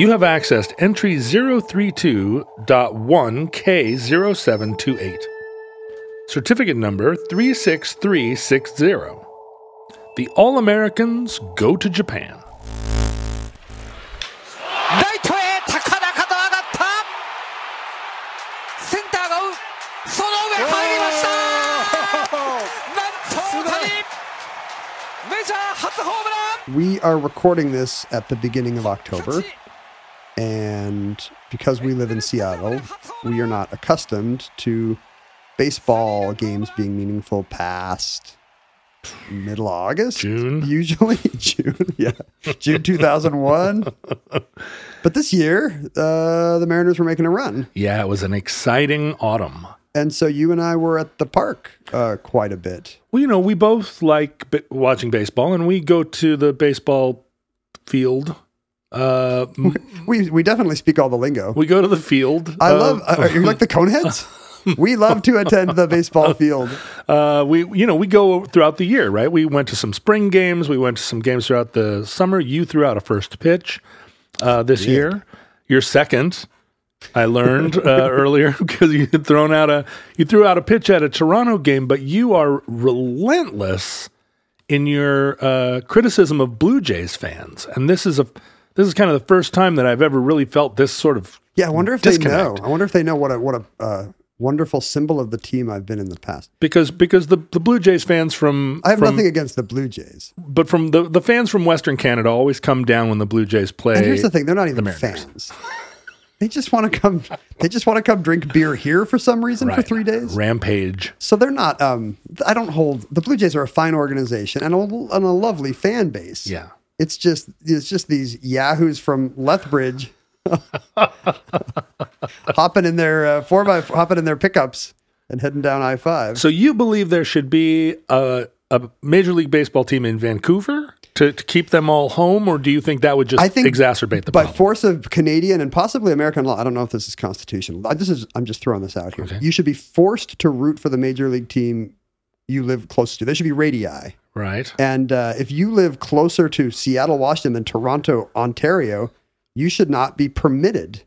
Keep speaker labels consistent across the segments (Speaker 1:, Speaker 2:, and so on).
Speaker 1: You have accessed entry 032.1K0728, certificate number 36360. The All Americans go to Japan.
Speaker 2: We are recording this at the beginning of October and because we live in Seattle, we are not accustomed to baseball games being meaningful past middle August.
Speaker 1: June?
Speaker 2: Usually June, yeah. June 2001. but this year, uh, the Mariners were making a run.
Speaker 1: Yeah, it was an exciting autumn.
Speaker 2: And so you and I were at the park uh, quite a bit.
Speaker 1: Well, you know, we both like b- watching baseball, and we go to the baseball field. Uh,
Speaker 2: We we definitely speak all the lingo.
Speaker 1: we go to the field.
Speaker 2: I
Speaker 1: Uh,
Speaker 2: love. Uh, are you like the coneheads? we love to attend the baseball field.
Speaker 1: Uh, we you know we go throughout the year, right? We went to some spring games. We went to some games throughout the summer. You threw out a first pitch uh, this year. You're second. I learned uh, earlier because you had thrown out a you threw out a pitch at a Toronto game, but you are relentless in your uh, criticism of Blue Jays fans, and this is a this is kind of the first time that I've ever really felt this sort of
Speaker 2: Yeah, I wonder if
Speaker 1: Disconnect.
Speaker 2: they know. I wonder if they know what a what a uh, wonderful symbol of the team I've been in the past.
Speaker 1: because because the the Blue Jays fans from
Speaker 2: I have
Speaker 1: from,
Speaker 2: nothing against the Blue Jays.
Speaker 1: but from the the fans from Western Canada always come down when the Blue Jays play.
Speaker 2: And here's the thing: they're not even
Speaker 1: Mariners.
Speaker 2: fans. They just want to come. They just want to come drink beer here for some reason for three days.
Speaker 1: Rampage.
Speaker 2: So they're not. Um, I don't hold the Blue Jays are a fine organization and a, and a lovely fan base.
Speaker 1: Yeah.
Speaker 2: It's just it's just these yahoos from Lethbridge hopping in their uh, four by hopping in their pickups and heading down I five.
Speaker 1: So you believe there should be a, a Major League Baseball team in Vancouver to, to keep them all home, or do you think that would just
Speaker 2: I think
Speaker 1: exacerbate the problem?
Speaker 2: by
Speaker 1: problem?
Speaker 2: force of Canadian and possibly American law. I don't know if this is constitutional. I- This is I'm just throwing this out here.
Speaker 1: Okay.
Speaker 2: You should be forced to root for the major league team you live close to. There should be radii.
Speaker 1: Right.
Speaker 2: And uh, if you live closer to Seattle, Washington than Toronto, Ontario, you should not be permitted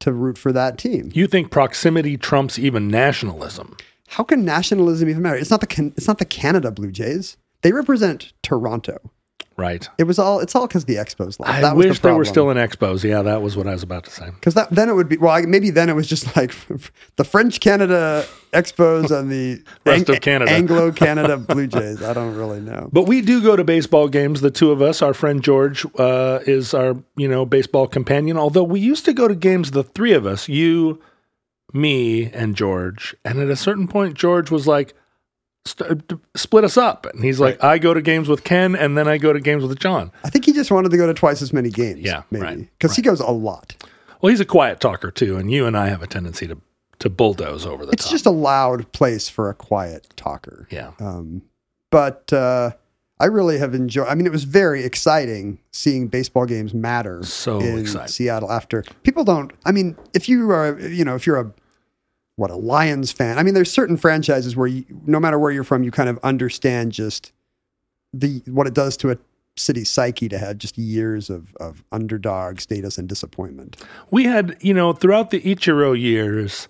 Speaker 2: to root for that team.
Speaker 1: You think proximity trumps even nationalism?
Speaker 2: How can nationalism even matter? It's not the Can- it's not the Canada Blue Jays. They represent Toronto.
Speaker 1: Right.
Speaker 2: It was all it's all because the Expos left.
Speaker 1: I
Speaker 2: That was
Speaker 1: wish
Speaker 2: the
Speaker 1: they were still in Expos. Yeah, that was what I was about to say.
Speaker 2: Because then it would be well I- maybe then it was just like the French Canada Expos and the
Speaker 1: Rest of Canada.
Speaker 2: Anglo Canada Blue Jays. I don't really know.
Speaker 1: But we do go to baseball games. The two of us, our friend George uh, is our you know baseball companion. Although we used to go to games, the three of us, you, me, and George. And at a certain point, George was like, St- "Split us up." And he's like, "I go to games with Ken, and then I go to games with John."
Speaker 2: I think he just wanted to go to twice as many games.
Speaker 1: Yeah,
Speaker 2: maybe
Speaker 1: right,
Speaker 2: because he goes a lot.
Speaker 1: Well, he's a quiet talker too, and you and I have a tendency to to bulldoze over the
Speaker 2: It's
Speaker 1: top.
Speaker 2: just a loud place for a quiet talker.
Speaker 1: yeah.
Speaker 2: Um, but uh, I really have enjoyed. I mean, it was very exciting seeing baseball games matter.
Speaker 1: So
Speaker 2: in
Speaker 1: exciting.
Speaker 2: Seattle. After people don't. I mean, if you are, you know, if you're a what a Lions fan. I mean, there's certain franchises where you, no matter where you're from, you kind of understand just the what it does to a city psyche to have just years of of underdog status and disappointment.
Speaker 1: We had, you know, throughout the Ichiro years,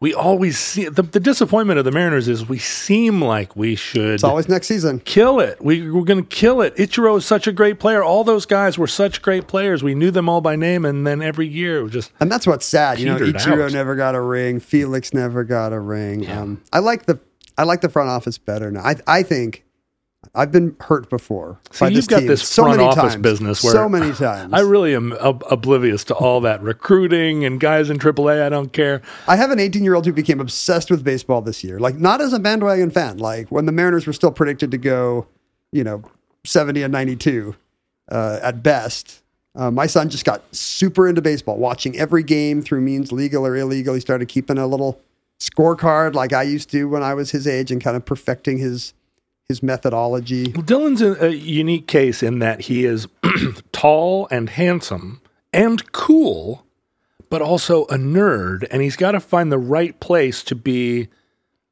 Speaker 1: we always see the, the disappointment of the Mariners is we seem like we should
Speaker 2: It's always next season.
Speaker 1: kill it. We, we're going to kill it. Ichiro is such a great player. All those guys were such great players. We knew them all by name, and then every year it was just
Speaker 2: And that's what's sad. You know, Ichiro
Speaker 1: out.
Speaker 2: never got a ring. Felix never got a ring. Um, I like the I like the front office better now. I I think I've been hurt before. By
Speaker 1: you've
Speaker 2: this
Speaker 1: got
Speaker 2: team
Speaker 1: this
Speaker 2: so
Speaker 1: front
Speaker 2: many
Speaker 1: office
Speaker 2: times.
Speaker 1: business where
Speaker 2: so many times.
Speaker 1: I really am ob- oblivious to all that recruiting and guys in AAA. I don't care.
Speaker 2: I have an 18 year old who became obsessed with baseball this year. Like not as a bandwagon fan. Like when the Mariners were still predicted to go, you know, 70 and 92 uh, at best. Uh, my son just got super into baseball, watching every game through means legal or illegal. He started keeping a little scorecard like I used to when I was his age, and kind of perfecting his his methodology.
Speaker 1: Well, Dylan's a, a unique case in that he is tall and handsome and cool, but also a nerd, and he's got to find the right place to be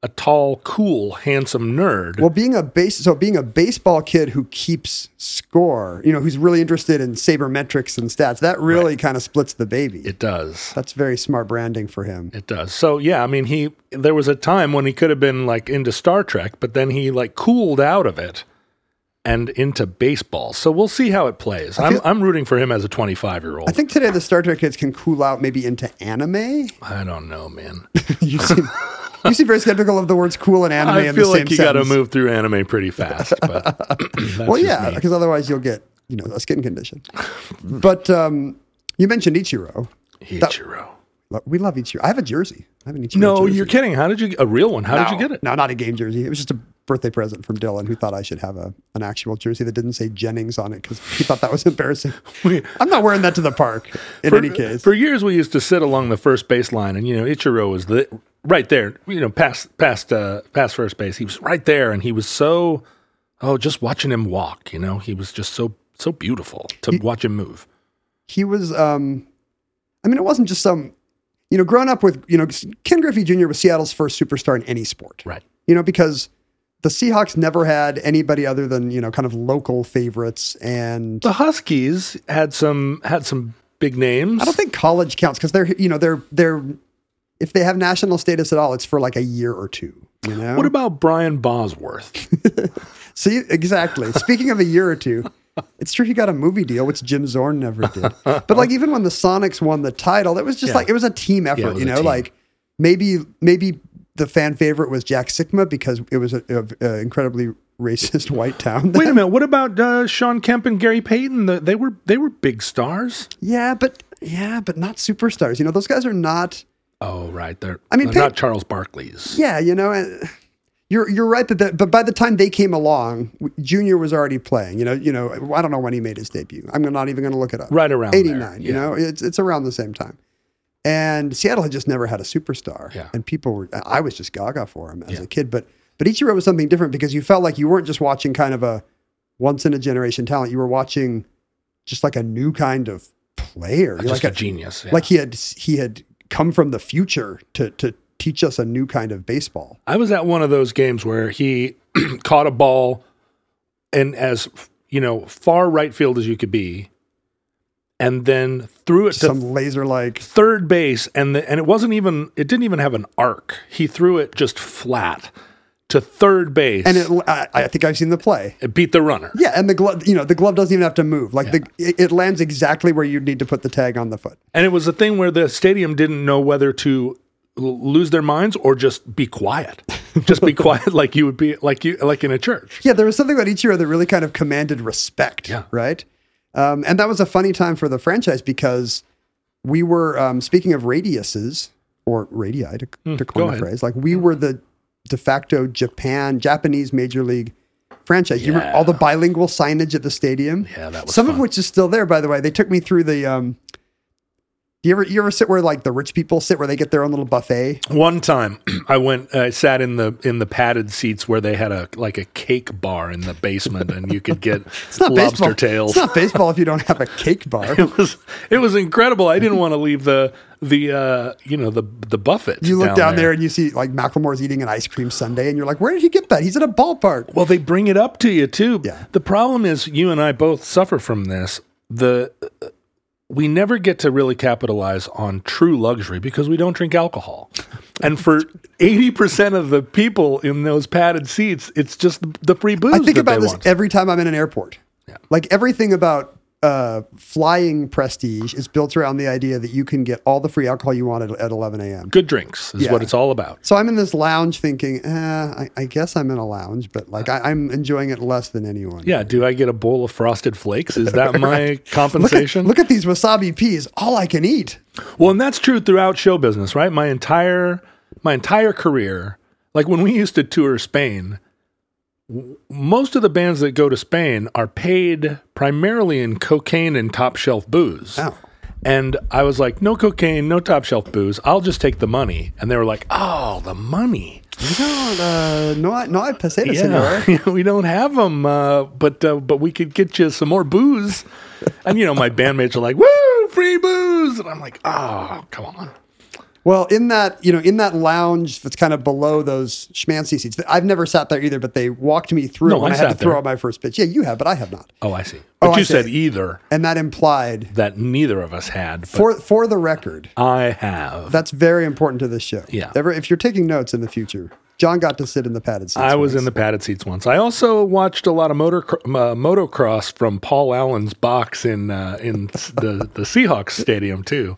Speaker 1: a tall, cool, handsome nerd.
Speaker 2: Well, being a base, so being a baseball kid who keeps score, you know, who's really interested in sabermetrics and stats, that really kind of splits the baby.
Speaker 1: it does.
Speaker 2: That's very smart branding for him.
Speaker 1: It does. So yeah, I mean, he there was a time when he could have been like into Star Trek, but then he like cooled out of it and into baseball. So we'll see how it plays. I'm
Speaker 2: feel-
Speaker 1: I'm rooting for him as a 25 year old.
Speaker 2: I think today the Star Trek kids can cool out maybe into anime.
Speaker 1: I don't know, man.
Speaker 2: you seem you seem very skeptical of the words cool and anime
Speaker 1: I feel like you got to move through anime pretty fast. But
Speaker 2: Well, yeah, because otherwise you'll get you know a skin condition. but um, you mentioned Ichiro.
Speaker 1: Ichiro.
Speaker 2: Lo- We love Ichiro. I have a jersey. I have an Ichiro
Speaker 1: No,
Speaker 2: jersey.
Speaker 1: you're kidding. How did you a real one? How did you get it?
Speaker 2: No, not a game jersey. It was just a birthday present from Dylan, who thought I should have a an actual jersey that didn't say Jennings on it because he thought that was embarrassing. I'm not wearing that to the park. In
Speaker 1: for,
Speaker 2: any case,
Speaker 1: for years we used to sit along the first base line, and you know Ichiro was the right there, you know, past past uh, past first base. He was right there, and he was so oh, just watching him walk. You know, he was just so so beautiful to watch him move.
Speaker 2: he was. um I mean, it wasn't just some. You know, growing up with you know Ken Griffey Jr. was Seattle's first superstar in any sport.
Speaker 1: Right.
Speaker 2: You know, because the Seahawks never had anybody other than you know kind of local favorites, and
Speaker 1: The Huskies had some had some big names.
Speaker 2: I don't think college counts because they're you know they're they're if they have national status at all, it's for like a year or two. You know.
Speaker 1: What about Brian Bosworth?
Speaker 2: See, exactly. Speaking of a year or two, it's true he got a movie deal, which Jim Zorn never did. But like even when the Sonics won the title, it was just
Speaker 1: Yeah.
Speaker 2: like it was a team effort.
Speaker 1: was
Speaker 2: you know, like maybe maybe the fan favorite was Jack Sikma because it was an incredibly racist white town.
Speaker 1: Wait a minute. What about uh, Shawn Kemp and Gary Payton? The, they were they were big stars.
Speaker 2: yeah, but yeah, but not superstars. You know, those guys are not.
Speaker 1: Oh, right. They're
Speaker 2: I mean,
Speaker 1: they're
Speaker 2: Pay-
Speaker 1: not Charles Barkley's.
Speaker 2: Yeah, you know, and you're you're right that, that but by the time they came along, Junior was already playing. You know, you know, I don't know when he made his debut. I'm not even going to look it up.
Speaker 1: Right around there,
Speaker 2: 89. You know, it's it's around the same time. And Seattle had just never had a superstar.
Speaker 1: Yeah.
Speaker 2: And people were I was just gaga for him as a kid, but but Ichiro was something different because you felt like you weren't just watching kind of a once in a generation talent. You were watching just like a new kind of player.
Speaker 1: Just
Speaker 2: like
Speaker 1: a genius. yeah.
Speaker 2: Like he had he had come from the future to to teach us a new kind of baseball.
Speaker 1: I was at one of those games where he caught a ball and as you know far right field as you could be, and then threw it to
Speaker 2: Some laser like
Speaker 1: third base, and the, and it wasn't even it didn't even have an arc. He threw it just flat to third base,
Speaker 2: and it, I, I think I've seen the play.
Speaker 1: it beat the runner.
Speaker 2: Yeah, and the glove, you know, the glove doesn't even have to move. Like the, it, it lands exactly where you need to put the tag on the foot.
Speaker 1: And it was a thing where the stadium didn't know whether to lose their minds or just be quiet. just be quiet like you would be like you like in a church.
Speaker 2: Yeah, there was something about Ichiro that really kind of commanded respect.
Speaker 1: Yeah.
Speaker 2: Right. Um, and that was a funny time for the franchise because we were um, speaking of radiuses or radii to, to
Speaker 1: Hmm,
Speaker 2: coin a phrase. Like we were the de facto Japan Japanese major league franchise. You remember all the bilingual signage at the stadium?
Speaker 1: Yeah, that was
Speaker 2: some of which is still there. By the way, they took me through the. Um, do you ever you ever sit where like the rich people sit where they get their own little buffet?
Speaker 1: One time, I went. I sat in the in the padded seats where they had a like a cake bar in the basement, and you could get
Speaker 2: It's not
Speaker 1: lobster
Speaker 2: baseball.
Speaker 1: tails.
Speaker 2: It's not baseball if you don't have a cake bar.
Speaker 1: it was it was incredible. I didn't want to leave the the uh, you know the the buffet.
Speaker 2: You look down, there. and you see like Macklemore's eating an ice cream sundae, and you're like, where did he get that? He's at a ballpark.
Speaker 1: Well, they bring it up to you too.
Speaker 2: Yeah.
Speaker 1: The problem is, you and I both suffer from this. The we never get to really capitalize on true luxury because we don't drink alcohol. And for 80% of the people in those padded seats, it's just the free booze
Speaker 2: I think about this
Speaker 1: want.
Speaker 2: every time I'm in an airport. Like everything about uh, flying prestige is built around the idea that you can get all the free alcohol you want at, at 11 a.m.
Speaker 1: Good drinks is
Speaker 2: Yeah.
Speaker 1: what it's all about.
Speaker 2: So I'm in this lounge thinking, eh, I, I guess I'm in a lounge, but like I, I'm enjoying it less than anyone.
Speaker 1: Yeah, do I get a bowl of frosted flakes? Is that my
Speaker 2: Look at,
Speaker 1: compensation?
Speaker 2: look at these wasabi peas, all I can eat.
Speaker 1: Well, and that's true throughout show business, right? My entire my entire career, like when we used to tour Spain, most of the bands that go to Spain are paid primarily in cocaine and top shelf booze.
Speaker 2: Oh.
Speaker 1: And I was like, no cocaine, no top shelf booze. I'll just take the money. And they were like, oh, the money.
Speaker 2: We don't, uh, no, no, I peseta, senor.
Speaker 1: Yeah, we don't have them, uh, but uh, but we could get you some more booze. And you know, my bandmates are like, "Woo, free booze!" And I'm like, "Oh, come on."
Speaker 2: Well, in that, you know, in that lounge that's kind of below those schmancy seats, I've never sat there either, but they walked me through
Speaker 1: No,
Speaker 2: when
Speaker 1: I
Speaker 2: I, had to
Speaker 1: sat
Speaker 2: throw out my first pitch. Yeah, you have, but I have not.
Speaker 1: Oh, I see.
Speaker 2: Oh,
Speaker 1: But
Speaker 2: I
Speaker 1: you
Speaker 2: see.
Speaker 1: said either
Speaker 2: And that implied,
Speaker 1: that neither of us had.
Speaker 2: For for the record,
Speaker 1: I have.
Speaker 2: that's very important to this show.
Speaker 1: Yeah.
Speaker 2: Ever, if you're taking notes in the future, John got to sit in the padded seats.
Speaker 1: I was in the padded seats once. I also watched a lot of motor uh, motocross from Paul Allen's box in uh, in the the Seahawks stadium too.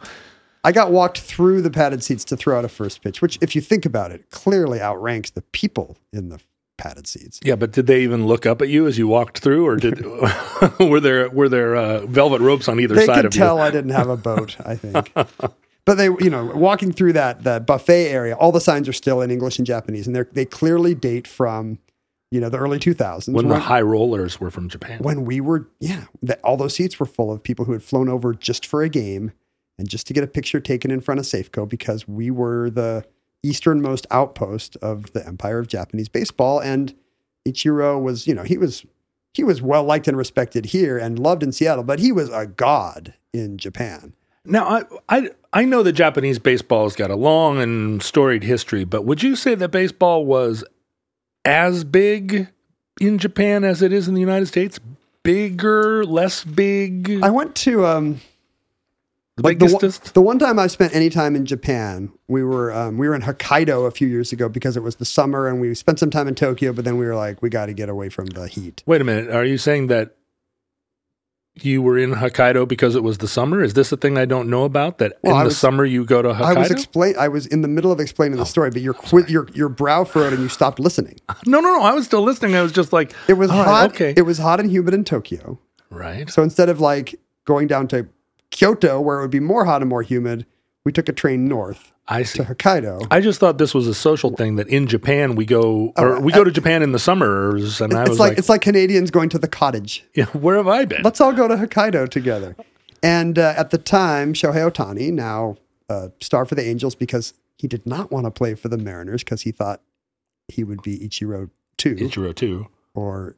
Speaker 2: I got walked through the padded seats to throw out a first pitch, which, if you think about it, clearly outranks the people in the padded seats.
Speaker 1: Yeah, but did they even look up at you as you walked through, or did were there were there uh, velvet ropes on either
Speaker 2: They
Speaker 1: side
Speaker 2: could
Speaker 1: of
Speaker 2: tell
Speaker 1: you?
Speaker 2: I didn't have a boat. I think. But they, you know, walking through that that buffet area, all the signs are still in English and Japanese, and they they clearly date from, you know, the early two thousands
Speaker 1: When the high rollers were from Japan.
Speaker 2: when we were, yeah, that all those seats were full of people who had flown over just for a game and just to get a picture taken in front of Safeco because we were the easternmost outpost of the empire of Japanese baseball. And Ichiro was, you know, he was he was well liked and respected here and loved in Seattle, but he was a god in Japan.
Speaker 1: Now, I, I I know that Japanese baseball has got a long and storied history, but would you say that baseball was as big in Japan as it is in the United States? Bigger, less big,
Speaker 2: I went to um
Speaker 1: the
Speaker 2: like the, one, the one time I spent any time in Japan, we were um, we were in Hokkaido a few years ago because it was the summer and we spent some time in Tokyo, but then we were like, we got to get away from the heat.
Speaker 1: Wait a minute. Are you saying that you were in Hokkaido because it was the summer? Is this a thing I don't know about? That
Speaker 2: Well,
Speaker 1: in the summer you go to Hokkaido?
Speaker 2: I was explain. I was in the middle of explaining the story, but your your your brow furrowed and you stopped listening.
Speaker 1: no, no, no. I was still listening. I was just like,
Speaker 2: It was
Speaker 1: right,
Speaker 2: hot.
Speaker 1: okay,
Speaker 2: It was hot and humid in Tokyo.
Speaker 1: right.
Speaker 2: So instead of like going down to Kyoto, where it would be more hot and more humid, we took a train north
Speaker 1: I see.
Speaker 2: to Hokkaido.
Speaker 1: I just thought this was a social thing that in Japan we go or
Speaker 2: Oh,
Speaker 1: we go to Japan in the summers, and I
Speaker 2: It's
Speaker 1: was
Speaker 2: like,
Speaker 1: like,
Speaker 2: it's like Canadians going to the cottage.
Speaker 1: yeah, where have I been?
Speaker 2: Let's all go to Hokkaido together. And uh, at the time, Shohei Ohtani, now uh, star for the Angels, because he did not want to play for the Mariners because he thought he would be Ichiro two
Speaker 1: Ichiro too.
Speaker 2: or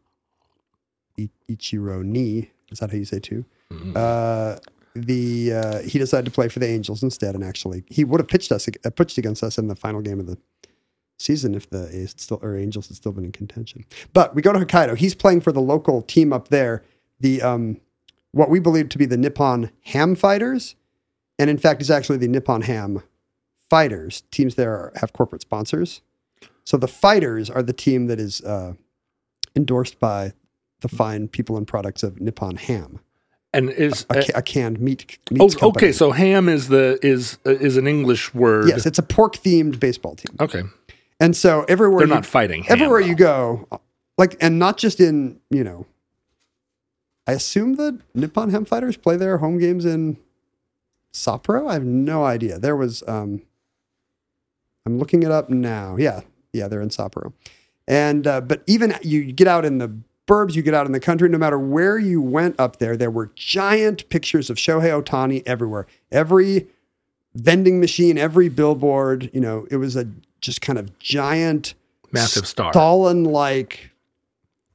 Speaker 2: I- Ichiro ni. Is that how you say two?
Speaker 1: Mm-hmm.
Speaker 2: Uh, the uh, he decided to play for the Angels instead, and actually he would have pitched us uh, pitched against us in the final game of the season if the A's still or Angels had still been in contention. But we go to Hokkaido. He's playing for the local team up there, the um, what we believe to be the Nippon Ham Fighters, and in fact, is actually the Nippon Ham Fighters. Teams there are, have corporate sponsors, so the Fighters are the team that is uh, endorsed by the fine people and products of Nippon Ham,
Speaker 1: And is
Speaker 2: a, ca- a canned meat.
Speaker 1: oh,
Speaker 2: company.
Speaker 1: okay. So ham is the is uh, is an English word.
Speaker 2: yes, it's a pork themed baseball team.
Speaker 1: Okay.
Speaker 2: And so everywhere
Speaker 1: They're
Speaker 2: you,
Speaker 1: not fighting. ham,
Speaker 2: everywhere you go, like, and not just in, you know, I assume the Nippon Ham Fighters play their home games in Sapporo. I have no idea. There was, um, I'm looking it up now. Yeah, yeah, they're in Sapporo. And uh, but even you get out in the burbs, you get out in the country, no matter where you went up there, there were giant pictures of Shohei Ohtani everywhere. Every vending machine, every billboard, you know, it was a just kind of giant
Speaker 1: Massive star.
Speaker 2: Stalin like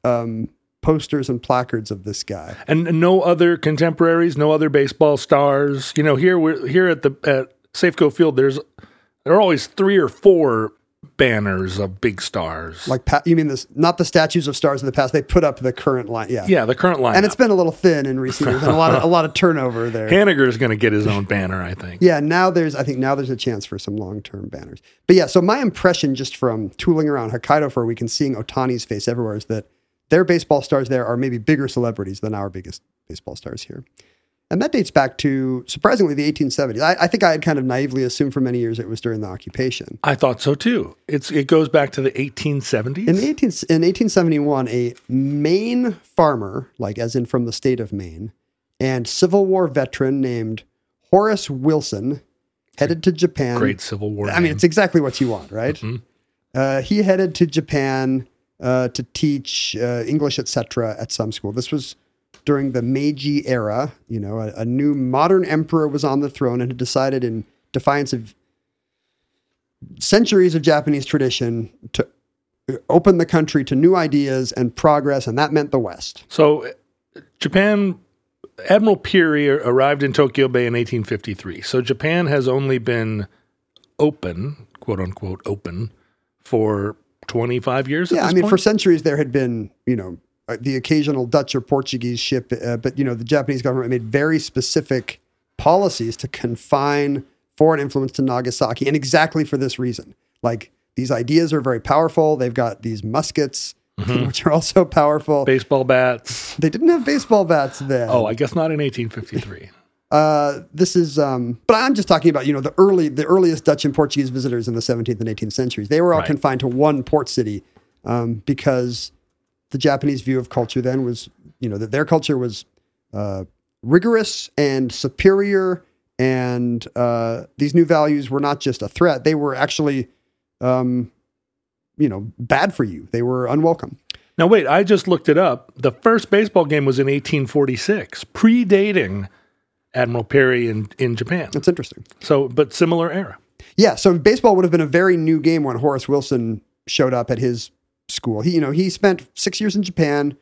Speaker 2: um, posters and placards of this guy.
Speaker 1: and no other contemporaries, no other baseball stars. You know, here we're here at the at Safeco Field. There's there are always three or four banners of big stars.
Speaker 2: Like pa- you mean this? Not the statues of stars in the past. They put up the current line. Yeah.
Speaker 1: yeah, the current line.
Speaker 2: And it's been a little thin in recent years, and a lot of a lot of turnover there.
Speaker 1: Haniger is going to get his own banner, I think.
Speaker 2: Yeah, now there's I think now there's a chance for some long term banners. But yeah, so my impression just from tooling around Hokkaido for a week and seeing Ohtani's face everywhere is that their baseball stars there are maybe bigger celebrities than our biggest baseball stars here. And that dates back to surprisingly the 1870s. I, I think I had kind of naively assumed for many years it was during the occupation.
Speaker 1: I thought so too. It's it goes back to the 1870s.
Speaker 2: In the 18, in 1871, a Maine farmer, like as in from the state of Maine, and Civil War veteran named Horace Wilson headed to Japan.
Speaker 1: Great Civil War.
Speaker 2: I mean, it's exactly what you want, right? Uh, he headed to Japan uh, to teach uh, English, etc., at some school. This was during the Meiji era. You know, a, a new modern emperor was on the throne and had decided, in defiance of centuries of Japanese tradition, to open the country to new ideas and progress, and that meant the West.
Speaker 1: So, uh, Japan, Admiral Perry arrived in Tokyo Bay in 1853. So, Japan has only been open, quote unquote, open for 25 years. at
Speaker 2: Yeah, I mean,
Speaker 1: point?
Speaker 2: for centuries there had been, you know, the occasional Dutch or Portuguese ship, uh, but you know, the Japanese government made very specific policies to confine foreign influence to Nagasaki, and exactly for this reason. Like these ideas are very powerful. They've got these muskets,
Speaker 1: Mm-hmm.
Speaker 2: which are also powerful.
Speaker 1: baseball bats.
Speaker 2: They didn't have baseball bats then.
Speaker 1: Oh, I guess not in 1853.
Speaker 2: Uh, this is, um, but I'm just talking about you know the early, the earliest Dutch and Portuguese visitors in the 17th and 18th centuries. They were all
Speaker 1: Right.
Speaker 2: confined to one port city um, because the Japanese view of culture then was, you know, that their culture was uh, rigorous and superior, and uh, these new values were not just a threat; they were actually, um, you know, bad for you. They were unwelcome.
Speaker 1: Now, wait, I just looked it up. The first baseball game was in 1846, predating Admiral Perry in, in Japan.
Speaker 2: That's interesting.
Speaker 1: So, but similar era.
Speaker 2: Yeah, so baseball would have been a very new game when Horace Wilson showed up at his school. He, you know, he spent six years in Japan,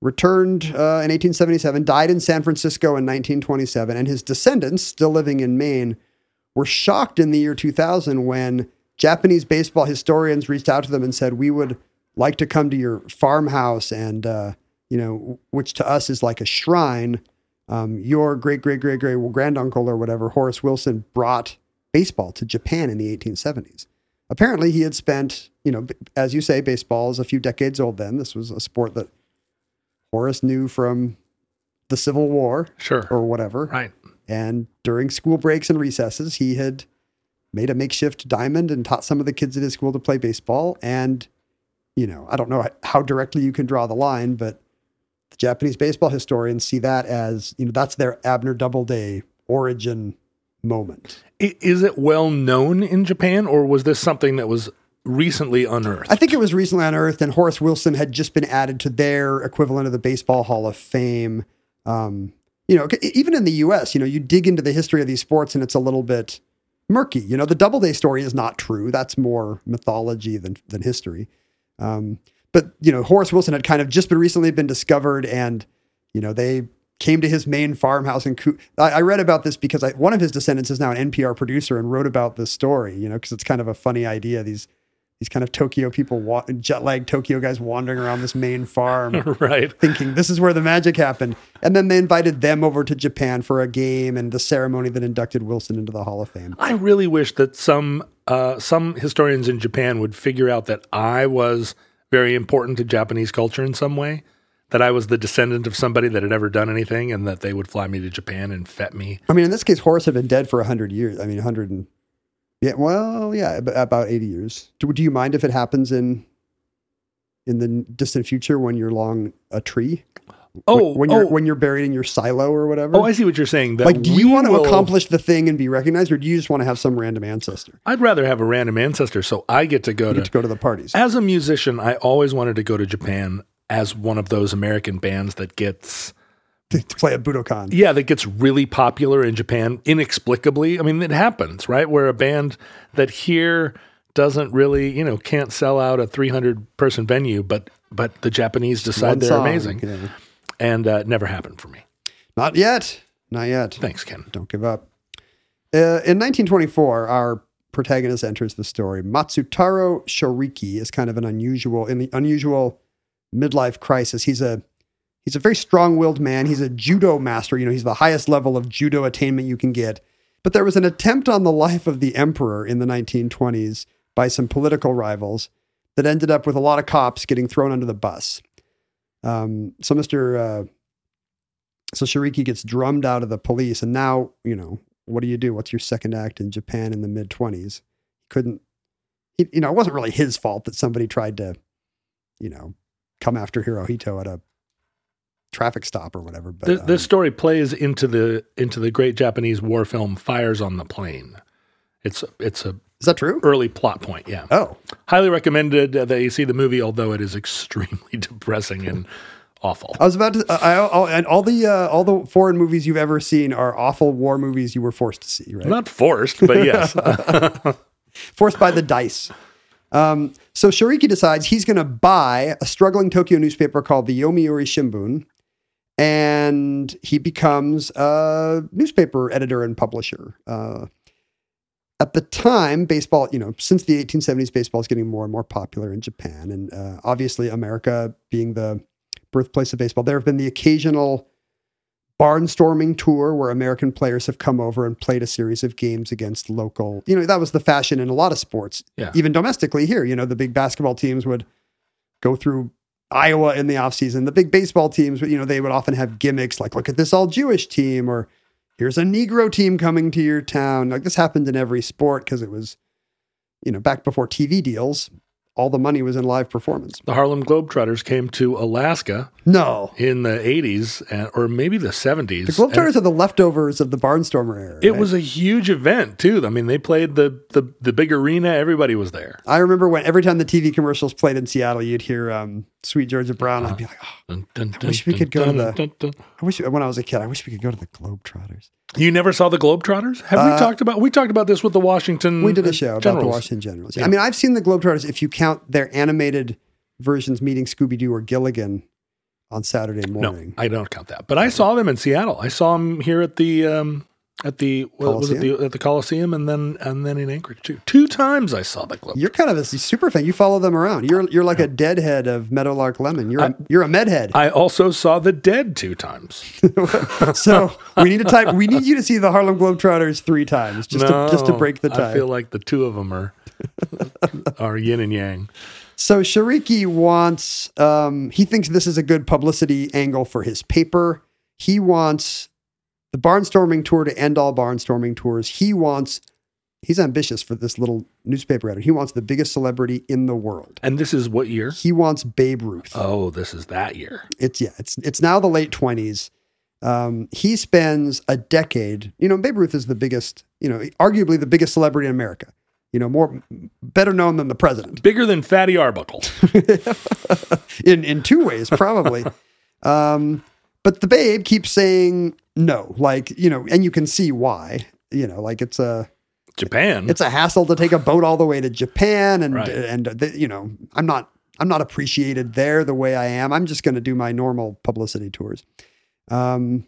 Speaker 2: returned uh, in 1877, died in San Francisco in 1927, and his descendants, still living in Maine, were shocked in the year 2000 when Japanese baseball historians reached out to them and said, "We would like to come to your farmhouse, and uh, you know, which to us is like a shrine." Um, your great great great great granduncle or whatever, Horace Wilson, brought baseball to Japan in the 1870s. Apparently, he had spent, you know, as you say, baseball is a few decades old then. This was a sport that Horace knew from the Civil War
Speaker 1: Sure.
Speaker 2: or whatever.
Speaker 1: Right.
Speaker 2: And during school breaks and recesses, he had made a makeshift diamond and taught some of the kids at his school to play baseball. And, you know, I don't know how directly you can draw the line, but the Japanese baseball historians see that as, you know, that's their Abner Doubleday origin moment.
Speaker 1: Is it well known in Japan, or was this something that was recently unearthed?
Speaker 2: I think it was recently unearthed, and Horace Wilson had just been added to their equivalent of the Baseball Hall of Fame. Um, you know, even in the U.S., you know, you dig into the history of these sports, and it's a little bit murky. You know, the Doubleday story is not true; that's more mythology than than history. Um, but you know, Horace Wilson had kind of just been recently been discovered, and you know, they came to his Maine farmhouse in. I, I read about this because I, one of his descendants is now an NPR producer and wrote about this story. You know, because it's kind of a funny idea. These these kind of Tokyo people, wa- jet lagged Tokyo guys wandering around this Maine farm,
Speaker 1: right.
Speaker 2: thinking this is where the magic happened. And then they invited them over to Japan for a game and the ceremony that inducted Wilson into the Hall of Fame.
Speaker 1: I really wish that some uh, some historians in Japan would figure out that I was very important to Japanese culture in some way. That I was the descendant of somebody that had ever done anything, and that they would fly me to Japan and fet me.
Speaker 2: I mean, in this case, Horace had been dead for 100 years. I mean, 100 and, yeah, well, yeah, about 80 years. Do, do you mind if it happens in in the distant future when you're long a tree?
Speaker 1: Oh,
Speaker 2: when you're
Speaker 1: oh,
Speaker 2: when you're buried in your silo or whatever?
Speaker 1: oh, I see what you're saying.
Speaker 2: Like, do you want to
Speaker 1: will-
Speaker 2: accomplish the thing and be recognized, or do you just want to have some random ancestor?
Speaker 1: I'd rather have a random ancestor, so I get to go
Speaker 2: You
Speaker 1: to
Speaker 2: get to go to the parties.
Speaker 1: As a musician, I always wanted to go to Japan as one of those American bands that gets
Speaker 2: to, to play at Budokan.
Speaker 1: yeah, that gets really popular in Japan inexplicably. I mean, it happens, right? Where a band that here doesn't really, you know, can't sell out a 300 person venue, but but the Japanese decide
Speaker 2: One
Speaker 1: they're
Speaker 2: song,
Speaker 1: amazing.
Speaker 2: yeah.
Speaker 1: And uh, it never happened for me.
Speaker 2: Not yet. Not yet.
Speaker 1: Thanks, Ken.
Speaker 2: Don't give up. Uh, in 1924, our protagonist enters the story. Matsutaro Shoriki is kind of an unusual in the unusual midlife crisis. He's a he's a very strong-willed man. He's a judo master. You know, he's the highest level of judo attainment you can get. But there was an attempt on the life of the emperor in the 1920s by some political rivals that ended up with a lot of cops getting thrown under the bus. Um, so Mr. Uh, so Shoriki gets drummed out of the police, and now you know what do you do? What's your second act in Japan in the mid 20s? Couldn't, you know, it wasn't really his fault that somebody tried to, you know, come after Hirohito at a traffic stop or whatever. But
Speaker 1: This, this
Speaker 2: um,
Speaker 1: story plays into the into the great Japanese war film Fires on the Plain. It's it's a
Speaker 2: is that true?
Speaker 1: early plot point. Yeah,
Speaker 2: Oh,
Speaker 1: highly recommended uh, that you see the movie, although it is extremely depressing and awful.
Speaker 2: I was about to. I, I, and all the uh, all the foreign movies you've ever seen are awful war movies you were forced to see, right?
Speaker 1: Not forced, but yes.
Speaker 2: forced by the dice. Um, so Shoriki decides he's going to buy a struggling Tokyo newspaper called the Yomiuri Shimbun, and he becomes a newspaper editor and publisher. Uh, at the time, baseball, you know, since the 1870s, baseball is getting more and more popular in Japan, and uh, obviously America being the birthplace of baseball, there have been the occasional barnstorming tour where American players have come over and played a series of games against local. You know, that was the fashion in a lot of sports,
Speaker 1: Yeah.
Speaker 2: even domestically here. You know, the big basketball teams would go through Iowa in the offseason. The big baseball teams, you know, they would often have gimmicks like, look at this all Jewish team or here's a Negro team coming to your town. Like this happened in every sport because it was, you know, back before TV deals, all the money was in live performance.
Speaker 1: the Harlem Globetrotters came to Alaska
Speaker 2: No.
Speaker 1: in the 80s and, or maybe the 70s.
Speaker 2: The Globetrotters are the leftovers of the Barnstormer era.
Speaker 1: It
Speaker 2: right?
Speaker 1: was a huge event too. I mean, they played the the, the big arena. Everybody was there.
Speaker 2: I remember when every time the TV commercials played in Seattle, you'd hear um, "Sweet Georgia Brown." I'd be like, oh,
Speaker 1: Dun, dun,
Speaker 2: I wish we could go to the-. I wish when I was a kid, I wish we could go to the Globetrotters.
Speaker 1: You never saw the Globetrotters? Have we
Speaker 2: Uh,
Speaker 1: talked about? We talked about this with the Washington.
Speaker 2: We did a show about the Washington Generals.
Speaker 1: Yeah.
Speaker 2: I mean, I've seen the Globetrotters if you count their animated versions meeting Scooby Doo or Gilligan on Saturday morning. No.
Speaker 1: I don't count that. But I saw them in Seattle. I saw them here at the um, at the what was it the, at the Coliseum and then and then in Anchorage too. Two times I saw the Globe.
Speaker 2: You're kind of a super fan. You follow them around. You're you're like a deadhead of Meadowlark Lemon. You're a, you're a medhead.
Speaker 1: I also saw the Dead two times.
Speaker 2: so we need to type. We need you to see the Harlem Globetrotters three times just to just to break the tie.
Speaker 1: I feel like the two of them are are yin and yang.
Speaker 2: So Shoriki wants, um, he thinks this is a good publicity angle for his paper. He wants the barnstorming tour to end all barnstorming tours. He wants, he's ambitious for this little newspaper editor. He wants the biggest celebrity in the world.
Speaker 1: And this is what year?
Speaker 2: He wants Babe Ruth.
Speaker 1: Oh, this is that year.
Speaker 2: It's yeah, it's it's now the late twenties. Um, he spends a decade. You know, Babe Ruth is the biggest, you know, arguably the biggest celebrity in America. You know, more better known than the president.
Speaker 1: Bigger than Fatty Arbuckle.
Speaker 2: in in two ways probably um but the babe keeps saying no like you know and you can see why you know like it's a
Speaker 1: Japan.
Speaker 2: it's a hassle to take a boat all the way to japan and
Speaker 1: Right.
Speaker 2: and the, you know i'm not i'm not appreciated there the way i am i'm just going to do my normal publicity tours um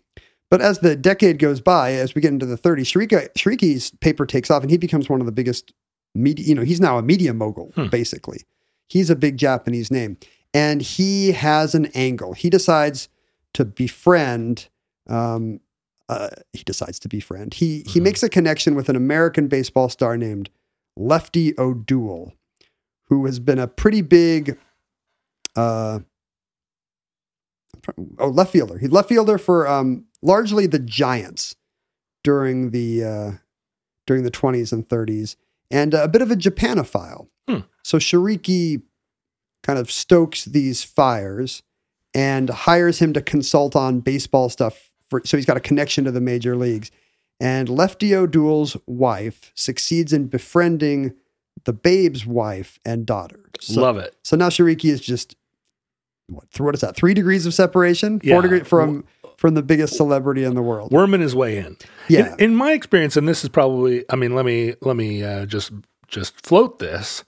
Speaker 2: but as the decade goes by as we get into the 30s Shoriki, shoriki's paper takes off and he becomes one of the biggest media you know he's now a media mogul
Speaker 1: Hmm.
Speaker 2: basically he's a big japanese name and he has an angle he decides to befriend um, uh, he decides to befriend he he
Speaker 1: Mhm.
Speaker 2: makes a connection with an american baseball star named lefty o'doul who has been a pretty big uh, oh left fielder He left fielder for um, largely the giants during the uh, during the 20s and 30s and a bit of a japanophile
Speaker 1: Hmm.
Speaker 2: so Shoriki kind of stokes these fires and hires him to consult on baseball stuff. For, so he's got a connection to the major leagues. And Lefty O'Doul's wife succeeds in befriending the babe's wife and daughter. So,
Speaker 1: Love it.
Speaker 2: so now Shoriki is just what? What is that? Three degrees of separation?
Speaker 1: Yeah.
Speaker 2: Four degrees from from the biggest celebrity in the world.
Speaker 1: Worming his way in.
Speaker 2: Yeah.
Speaker 1: In, in my experience, and this is probably, I mean, let me let me uh, just just float this.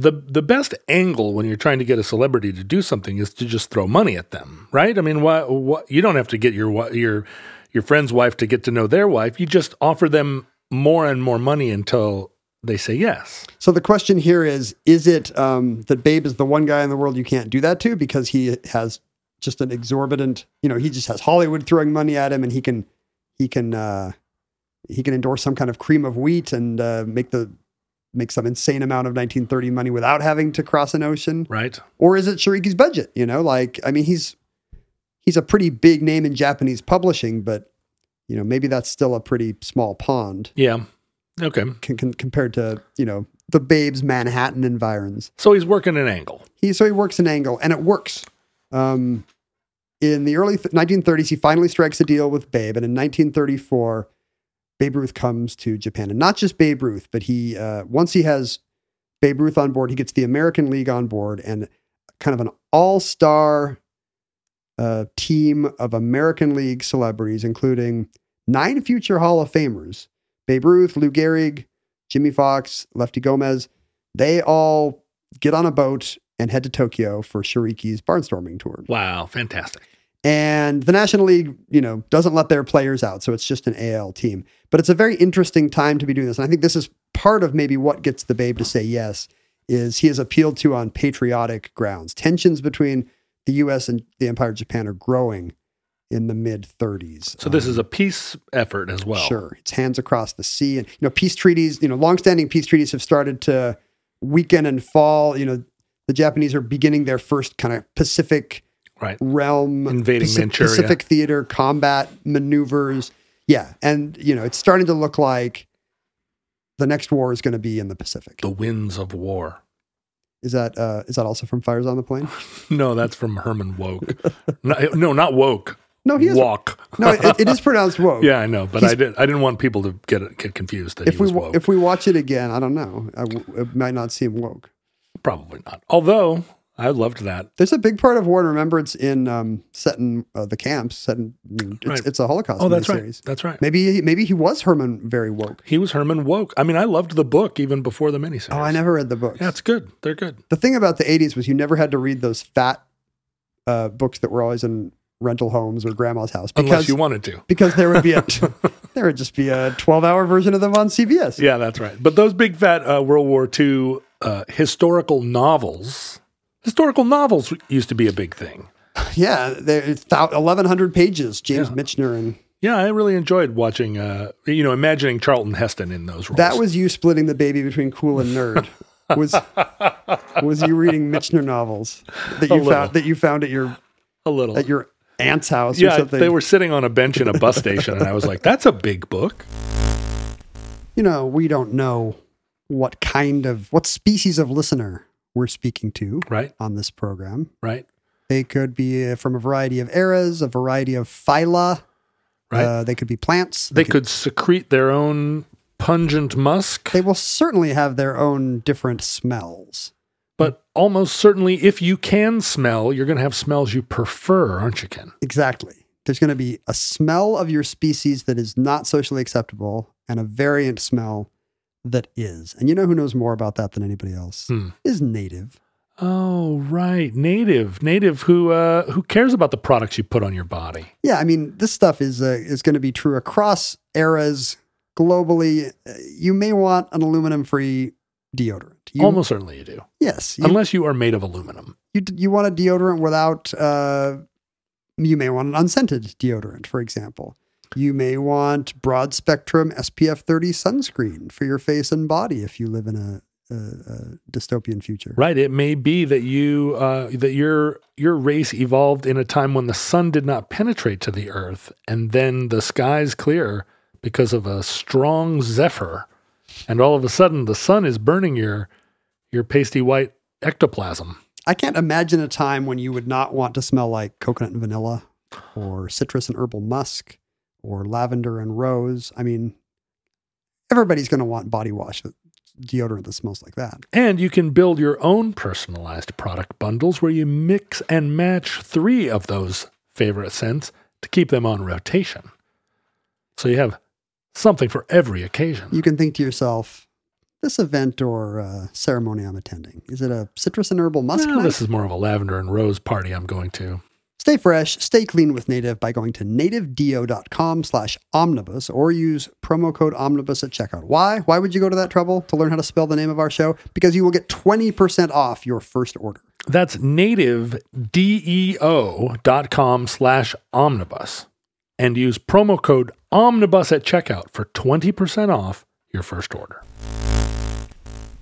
Speaker 1: The the best angle when you're trying to get a celebrity to do something is to just throw money at them, right? I mean, what what you don't have to get your your your friend's wife to get to know their wife. You just offer them more and more money until they say yes.
Speaker 2: So the question here is: Is it um, that Babe is the one guy in the world you can't do that to because he has just an exorbitant, you know, he just has Hollywood throwing money at him, and he can he can uh, he can endorse some kind of cream of wheat and uh, make the make some insane amount of 1930 money without having to cross an ocean,
Speaker 1: Right.
Speaker 2: or is it Shoriki's budget? You know, like I mean, he's he's a pretty big name in Japanese publishing, but you know, maybe that's still a pretty small pond
Speaker 1: Yeah. Okay.
Speaker 2: con- con- compared to you know the Babe's Manhattan environs.
Speaker 1: So he's working an angle.
Speaker 2: He so he works an angle, and it works. Um, in the early th- 1930s, he finally strikes a deal with Babe, and in 1934, Babe Ruth comes to Japan, and not just Babe Ruth, but he uh, once he has Babe Ruth on board, he gets the American League on board, and kind of an all-star uh, team of American League celebrities, including nine future Hall of Famers: Babe Ruth, Lou Gehrig, Jimmie Foxx, Lefty Gomez. They all get on a boat and head to Tokyo for Shoriki's barnstorming tour.
Speaker 1: Wow. Fantastic.
Speaker 2: And the National League, you know, doesn't let their players out, so it's just an AL team. But it's a very interesting time to be doing this, and I think this is part of maybe what gets the Babe to say yes. Is he is appealed to on patriotic grounds? Tensions between the U.S. and the Empire of Japan are growing in the mid 30s.
Speaker 1: So this um, is a peace effort as well.
Speaker 2: Sure, it's hands across the sea, and you know, peace treaties. You know, longstanding peace treaties have started to weaken and fall. You know, the Japanese are beginning their first kind of Pacific
Speaker 1: Right.
Speaker 2: realm
Speaker 1: Invading
Speaker 2: Paci-
Speaker 1: Manchuria.
Speaker 2: Pacific theater combat maneuvers. Yeah, and you know, it's starting to look like the next war is going to be in the Pacific.
Speaker 1: The winds of war.
Speaker 2: Is that uh, is that also from Fires on the Plain?
Speaker 1: No, that's from Herman Wouk. no, no, not woke.
Speaker 2: No, he is.
Speaker 1: Walk.
Speaker 2: No, it, it is pronounced woke.
Speaker 1: Yeah, I know, but
Speaker 2: He's-
Speaker 1: I didn't. I didn't want people to get get confused that
Speaker 2: If
Speaker 1: he
Speaker 2: we
Speaker 1: was
Speaker 2: wa-
Speaker 1: woke.
Speaker 2: if we watch it again, I don't know. I it might not seem woke.
Speaker 1: Probably not. Although I loved that.
Speaker 2: There's a big part of War and Remembrance in um, set in uh, the camps. Set in, it's,
Speaker 1: Right.
Speaker 2: it's a Holocaust.
Speaker 1: Oh, that's
Speaker 2: miniseries.
Speaker 1: right. That's right.
Speaker 2: Maybe he- maybe he was Herman very woke.
Speaker 1: He was Herman Wouk. I mean, I loved the book even before the miniseries.
Speaker 2: Oh, I never read the book.
Speaker 1: Yeah, it's good. They're good.
Speaker 2: the thing about the 80s was you never had to read those fat uh, books that were always in rental homes or grandma's house
Speaker 1: Unless
Speaker 2: because
Speaker 1: you wanted to.
Speaker 2: because there would be a there would just be a 12 hour version of them on CBS.
Speaker 1: Yeah, that's right. But those big fat uh, World War II uh, historical novels, historical novels used to be a big thing.
Speaker 2: Yeah, thou- 1100 pages. James
Speaker 1: Yeah.
Speaker 2: Michener and
Speaker 1: Yeah, I really enjoyed watching. Uh, you know, imagining Charlton Heston in those roles.
Speaker 2: that was you splitting the baby between cool and nerd. Was was you reading Michener novels that you found that you found at your
Speaker 1: a little.
Speaker 2: at your aunt's house or
Speaker 1: yeah,
Speaker 2: something?
Speaker 1: they were sitting on a bench in a bus station, and I was like, "That's a big book."
Speaker 2: you know, we don't know what kind of what species of listener we're speaking to
Speaker 1: Right,
Speaker 2: on this program.
Speaker 1: right,
Speaker 2: They could be uh, from a variety of eras, a variety of phyla.
Speaker 1: right.
Speaker 2: Uh, they could be plants.
Speaker 1: they could secrete their own pungent musk,
Speaker 2: They will certainly have their own different smells.
Speaker 1: but almost certainly, if you can smell, you're going to have smells you prefer, aren't you, Ken?
Speaker 2: Exactly. There's going to be a smell of your species that is not socially acceptable and a variant smell that is. And you know who knows more about that than anybody else?
Speaker 1: Hmm.
Speaker 2: Is native.
Speaker 1: Oh, right, native, native. Who uh, who cares about the products you put on your body?
Speaker 2: Yeah, I mean, this stuff is uh, is going to be true across eras globally. Uh, You may want an aluminum-free deodorant. You,
Speaker 1: Almost certainly you do,
Speaker 2: yes. You,
Speaker 1: unless you are made of aluminum.
Speaker 2: you you want a deodorant without uh you may want an unscented deodorant for example you may want broad spectrum spf 30 sunscreen for your face and body if you live in a, a, a dystopian future
Speaker 1: Right. It may be that you uh, that your your race evolved in a time when the sun did not penetrate to the earth, and then the skies clear because of a strong zephyr, and all of a sudden the sun is burning your your pasty white ectoplasm.
Speaker 2: i can't imagine a time when you would not want to smell like coconut and vanilla or citrus and herbal musk or lavender and rose i mean everybody's going to want body wash deodorant that smells like that
Speaker 1: And you can build your own personalized product bundles where you mix and match three of those favorite scents to keep them on rotation. So you have something for every occasion.
Speaker 2: you can think to yourself, this event or uh, ceremony I'm attending, is it a citrus and herbal musk night?
Speaker 1: this is more of a lavender and rose party I'm going to.
Speaker 2: Stay fresh, stay clean with Native by going to nativedeo.com slash omnibus or use promo code omnibus at checkout. Why? Why would you go to that trouble to learn how to spell the name of our show? Because you will get 20% off your first order.
Speaker 1: That's nativedeo.com slash omnibus and use promo code omnibus at checkout for 20% off your first order.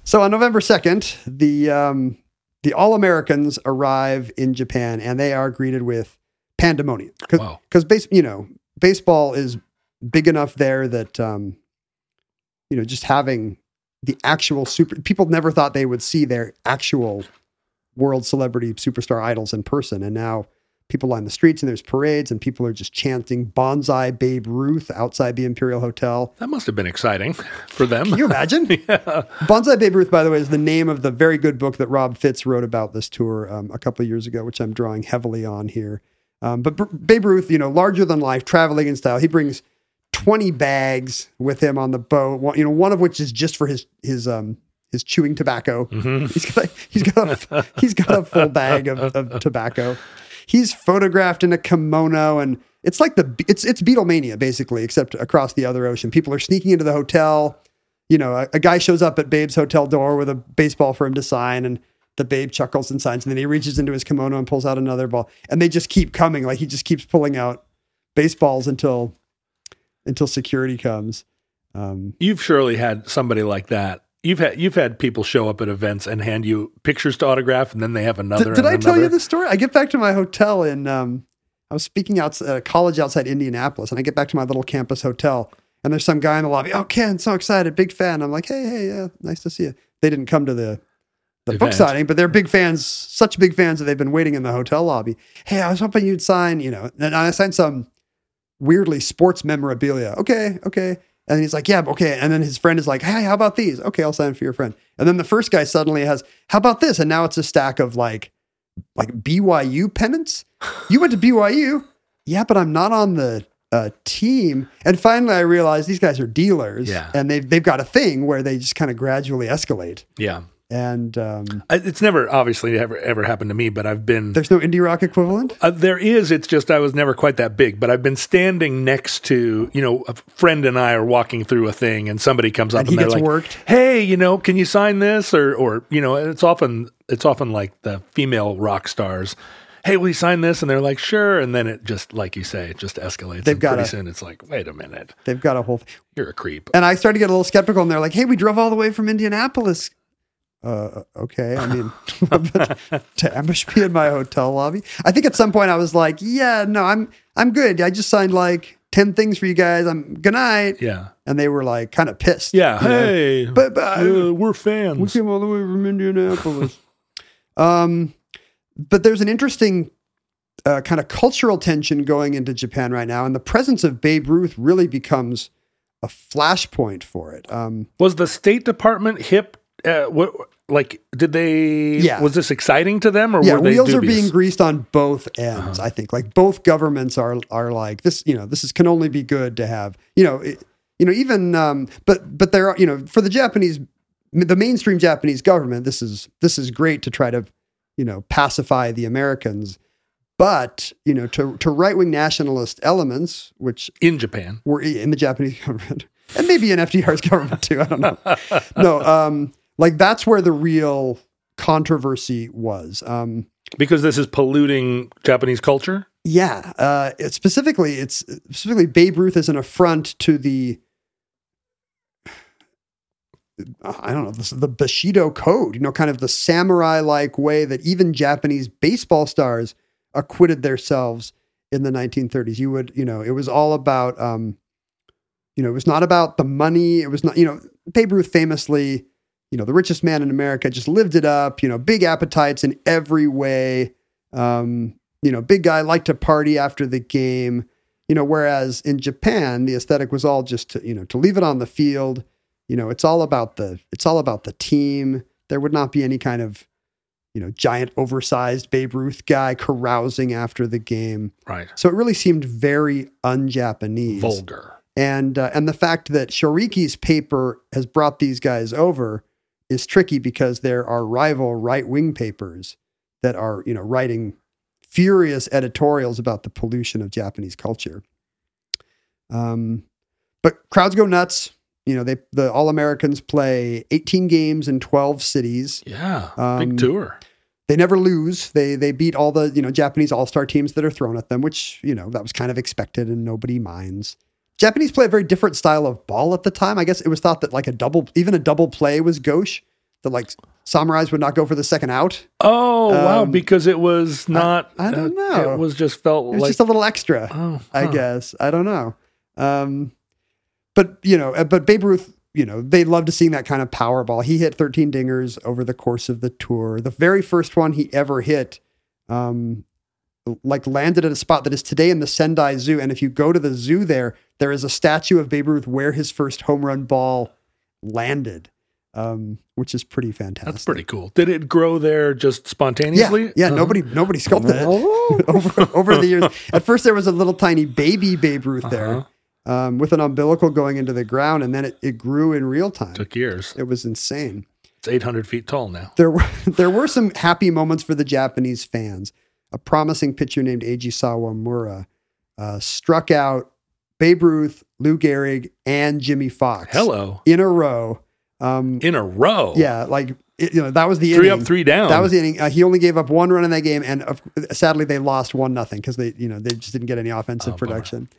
Speaker 2: So on November 2nd, the um, the All Americans arrive in Japan and they are greeted with pandemonium because
Speaker 1: Wow.
Speaker 2: base you know baseball is big enough there that um, you know just having the actual super people never thought they would see their actual world celebrity superstar idols in person and now people line the streets and there's parades and people are just chanting banzai babe ruth outside the imperial hotel.
Speaker 1: That must have been exciting for them.
Speaker 2: can you imagine? Banzai babe ruth by the way is the name of the very good book that rob Fitts wrote about this tour um, a couple of years ago which i'm drawing heavily on here. Um, but B- babe ruth you know larger than life traveling in style he brings 20 bags with him on the boat one, you know one of which is just for his his um his chewing tobacco. He's got a, he's got a, he's got a full bag of, of tobacco he's photographed in a kimono and it's like the it's it's Beatlemania basically except across the other ocean. People are sneaking into the hotel. You know a, a guy shows up at babe's hotel door with a baseball for him to sign and the babe chuckles and signs and then he reaches into his kimono and pulls out another ball. And they just keep coming. Like he just keeps pulling out baseballs until until security comes. Um,
Speaker 1: You've surely had somebody like that. You've had you've had people show up at events and hand you pictures to autograph, and then they have another.
Speaker 2: Did, did
Speaker 1: and
Speaker 2: I tell you
Speaker 1: another.
Speaker 2: this story? I get back to my hotel in, um, I was speaking out at a college outside Indianapolis, and I get back to my little campus hotel, and there's some guy in the lobby. Oh, Ken, so excited, big fan. I'm like, hey, hey, yeah, nice to see you. They didn't come to the the book signing, but they're big fans, such big fans that they've been waiting in the hotel lobby. Hey, I was hoping you'd sign, you know, and I signed some weirdly sports memorabilia. Okay, okay. And he's like, yeah, okay. And then his friend is like, hey, how about these? Okay, I'll sign for your friend. And then the first guy suddenly has, how about this? And now it's a stack of like, like BYU pennants. You went to BYU? Yeah, but I'm not on the uh, team. And finally, I realized these guys are dealers.
Speaker 1: Yeah.
Speaker 2: And they've they've got a thing where they just kind of gradually escalate.
Speaker 1: Yeah,
Speaker 2: And um,
Speaker 1: it's never obviously ever ever happened to me, but I've been
Speaker 2: there's no indie rock equivalent.
Speaker 1: Uh, there is. It's just I was never quite that big, but I've been standing next to you know a friend and I are walking through a thing, and somebody comes up
Speaker 2: And
Speaker 1: and,
Speaker 2: he
Speaker 1: they're
Speaker 2: gets
Speaker 1: like,
Speaker 2: worked.
Speaker 1: "Hey, you know, can you sign this?" Or or you know, it's often it's often like the female rock stars. Hey, will you sign this? And they're like, "Sure." And then it just like you say, it just escalates.
Speaker 2: They've
Speaker 1: and
Speaker 2: got
Speaker 1: pretty
Speaker 2: a-
Speaker 1: soon it's like, "Wait a minute,
Speaker 2: They've got a whole.
Speaker 1: you're a creep."
Speaker 2: And I started to get a little skeptical, and they're like, "Hey, we drove all the way from Indianapolis." Uh, okay. I mean, to ambush me in my hotel lobby. I think at some point I was like, "Yeah, no, I'm I'm good. I just signed like ten things for you guys. I'm good night."
Speaker 1: Yeah,
Speaker 2: And they were like kind of pissed.
Speaker 1: yeah.
Speaker 2: you know?
Speaker 1: Hey,
Speaker 2: But- but-
Speaker 1: uh, we're fans.
Speaker 2: We came all the way from Indianapolis. um, but there's an interesting uh, kind of cultural tension going into Japan right now, and the presence of Babe Ruth really becomes a flashpoint for it. Um,
Speaker 1: Was the State Department hip? Uh, what like did they?
Speaker 2: Yeah.
Speaker 1: Was this exciting to them, or
Speaker 2: yeah,
Speaker 1: were they
Speaker 2: wheels are being greased on both ends. I think like both governments are are like this. You know, this is can only be good to have. You know, it, you know even um, but but there are you know for the Japanese, the mainstream Japanese government, this is this is great to try to you know pacify the Americans. But you know, to to right wing nationalist elements, which
Speaker 1: in Japan.
Speaker 2: were in the Japanese government and maybe in FDR's government too. I don't know. No, um, like that's where the real controversy was. Um,
Speaker 1: Because this is polluting Japanese culture?
Speaker 2: yeah, uh, it, specifically, it's specifically Babe Ruth is an affront to the. I don't know this, the Bushido code, you know, kind of the samurai-like way that even Japanese baseball stars acquitted themselves in the 1930s. You would, you know, it was all about, um, you know, it was not about the money. It was not, you know, Babe Ruth famously, you know, the richest man in America, just lived it up. You know, big appetites in every way. Um, you know, big guy liked to party after the game. You know, whereas in Japan, the aesthetic was all just to, you know, to leave it on the field. You know, it's all about the it's all about the team. There would not be any kind of, you know, giant oversized Babe Ruth guy carousing after the game.
Speaker 1: Right.
Speaker 2: So it really seemed very un-Japanese
Speaker 1: Vulgar.
Speaker 2: and uh, and the fact that Shoriki's paper has brought these guys over is tricky because there are rival right wing papers that are you know writing furious editorials about the pollution of Japanese culture. Um, but crowds go nuts. You know, they the All Americans play 18 games in 12 cities.
Speaker 1: Yeah,
Speaker 2: Um,
Speaker 1: big tour.
Speaker 2: They never lose. They they beat all the you know Japanese All Star teams that are thrown at them, which you know that was kind of expected and nobody minds. Japanese play a very different style of ball at the time. I guess it was thought that like a double, even a double play was gauche. That like samurais would not go for the second out.
Speaker 1: Oh wow,
Speaker 2: um,
Speaker 1: because it was not.
Speaker 2: I don't
Speaker 1: uh,
Speaker 2: know.
Speaker 1: It was just felt
Speaker 2: It was
Speaker 1: like.
Speaker 2: just a little extra.
Speaker 1: oh,
Speaker 2: I guess. I don't know. Um, but you know, uh, but Babe Ruth, you know, they loved to see that kind of power ball. He hit 13 dingers over the course of the tour. The very first one he ever hit, um, like landed at a spot that is today in the Sendai Zoo. And if you go to the zoo there, there is a statue of Babe Ruth where his first home run ball landed, um, which is pretty fantastic.
Speaker 1: That's pretty cool. Did it grow there just spontaneously?
Speaker 2: yeah.
Speaker 1: Uh-huh.
Speaker 2: Nobody, nobody sculpted it
Speaker 1: Oh.
Speaker 2: over over the years. At first, there was a little tiny baby Babe Ruth there
Speaker 1: Uh-huh.
Speaker 2: um, with an umbilical going into the ground, and then it, it grew in real time.
Speaker 1: Took years.
Speaker 2: It was insane.
Speaker 1: It's 800 feet tall now.
Speaker 2: There were there were some happy moments for the Japanese fans. A promising pitcher named Eiji Sawamura uh, struck out Babe Ruth, Lou Gehrig, and Jimmie Foxx
Speaker 1: Hello.
Speaker 2: in a row. Um,
Speaker 1: In a row.
Speaker 2: yeah, like it, you know that was the
Speaker 1: Three
Speaker 2: inning.
Speaker 1: up, three down.
Speaker 2: That was the inning. Uh, he only gave up one run in that game, and of sadly they lost one nothing because they, you know, they just didn't get any offensive
Speaker 1: Oh,
Speaker 2: production.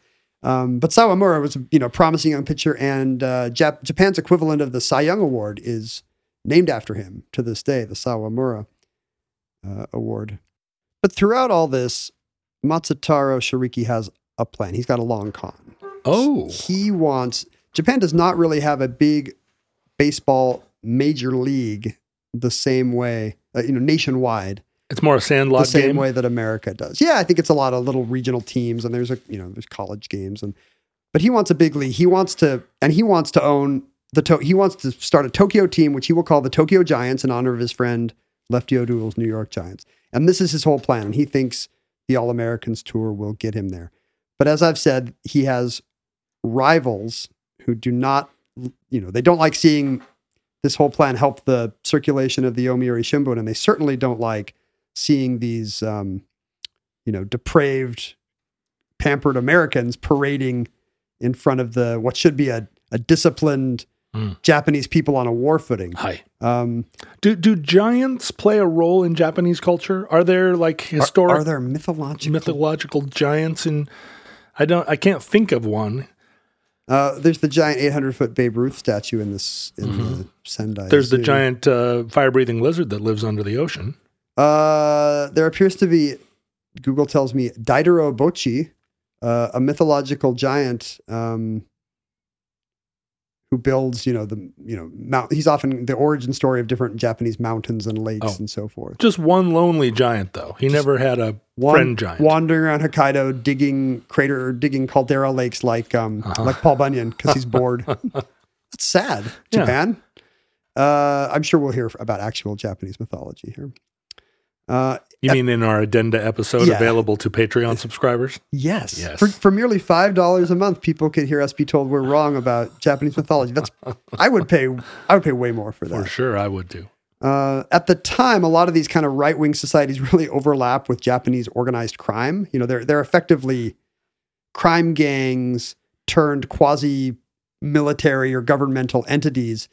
Speaker 2: Um, but Sawamura was, you know, promising young pitcher, and uh, Jap- Japan's equivalent of the Cy Young Award is named after him to this day, the Sawamura uh, Award. But throughout all this, Matsutaro Shoriki has a plan. He's got a long con
Speaker 1: oh.
Speaker 2: he wants Japan does not really have a big baseball major league the same way, uh, you know, nationwide
Speaker 1: It's more a sandlot game.
Speaker 2: the same
Speaker 1: game.
Speaker 2: way that America does. Yeah, I think it's a lot of little regional teams, and there's a you know there's college games, and but he wants a big league. He wants to, and he wants to own the. To- he wants to start a Tokyo team, which he will call the Tokyo Giants in honor of his friend Lefty O'Doul's New York Giants. And this is his whole plan. And he thinks the All Americans tour will get him there. But as I've said, he has rivals who do not, you know, they don't like seeing this whole plan help the circulation of the Yomiuri Shimbun, and they certainly don't like seeing these, um, you know, depraved, pampered Americans parading in front of the what should be a, a disciplined
Speaker 1: Mm.
Speaker 2: Japanese people on a war footing.
Speaker 1: Hi.
Speaker 2: Um,
Speaker 1: Do do giants play a role in Japanese culture? Are there like historic
Speaker 2: are there mythological?
Speaker 1: mythological giants in I don't I can't think of one.
Speaker 2: uh, there's the giant 800 foot Babe Ruth statue in this in the Sendai.
Speaker 1: Mm-hmm. There's the giant uh, fire breathing lizard that lives under the ocean.
Speaker 2: Uh, there appears to be, Google tells me, Daidara Botchi, uh, a mythological giant um, who builds, you know, the you know, mount. He's often the origin story of different Japanese mountains and lakes
Speaker 1: Oh.
Speaker 2: and so forth.
Speaker 1: Just one lonely giant though. He never had a
Speaker 2: Wan-
Speaker 1: friend giant.
Speaker 2: wandering around Hokkaido, digging crater, or digging caldera lakes like um
Speaker 1: Uh-huh.
Speaker 2: like Paul Bunyan because he's bored. That's sad.
Speaker 1: Yeah.
Speaker 2: Japan. Uh, I'm sure we'll hear about actual Japanese mythology here. Uh,
Speaker 1: you mean in our addenda episode
Speaker 2: Yeah.
Speaker 1: available to Patreon subscribers?
Speaker 2: Yes.
Speaker 1: Yes.
Speaker 2: For, for merely five dollars a month, people could hear us be told we're wrong about Japanese mythology. That's I would pay I would pay way more for that.
Speaker 1: For sure I would too.
Speaker 2: Uh, at the time, a lot of these kind of right wing societies really overlap with Japanese organized crime. You know, they're they're effectively crime gangs turned quasi military or governmental entities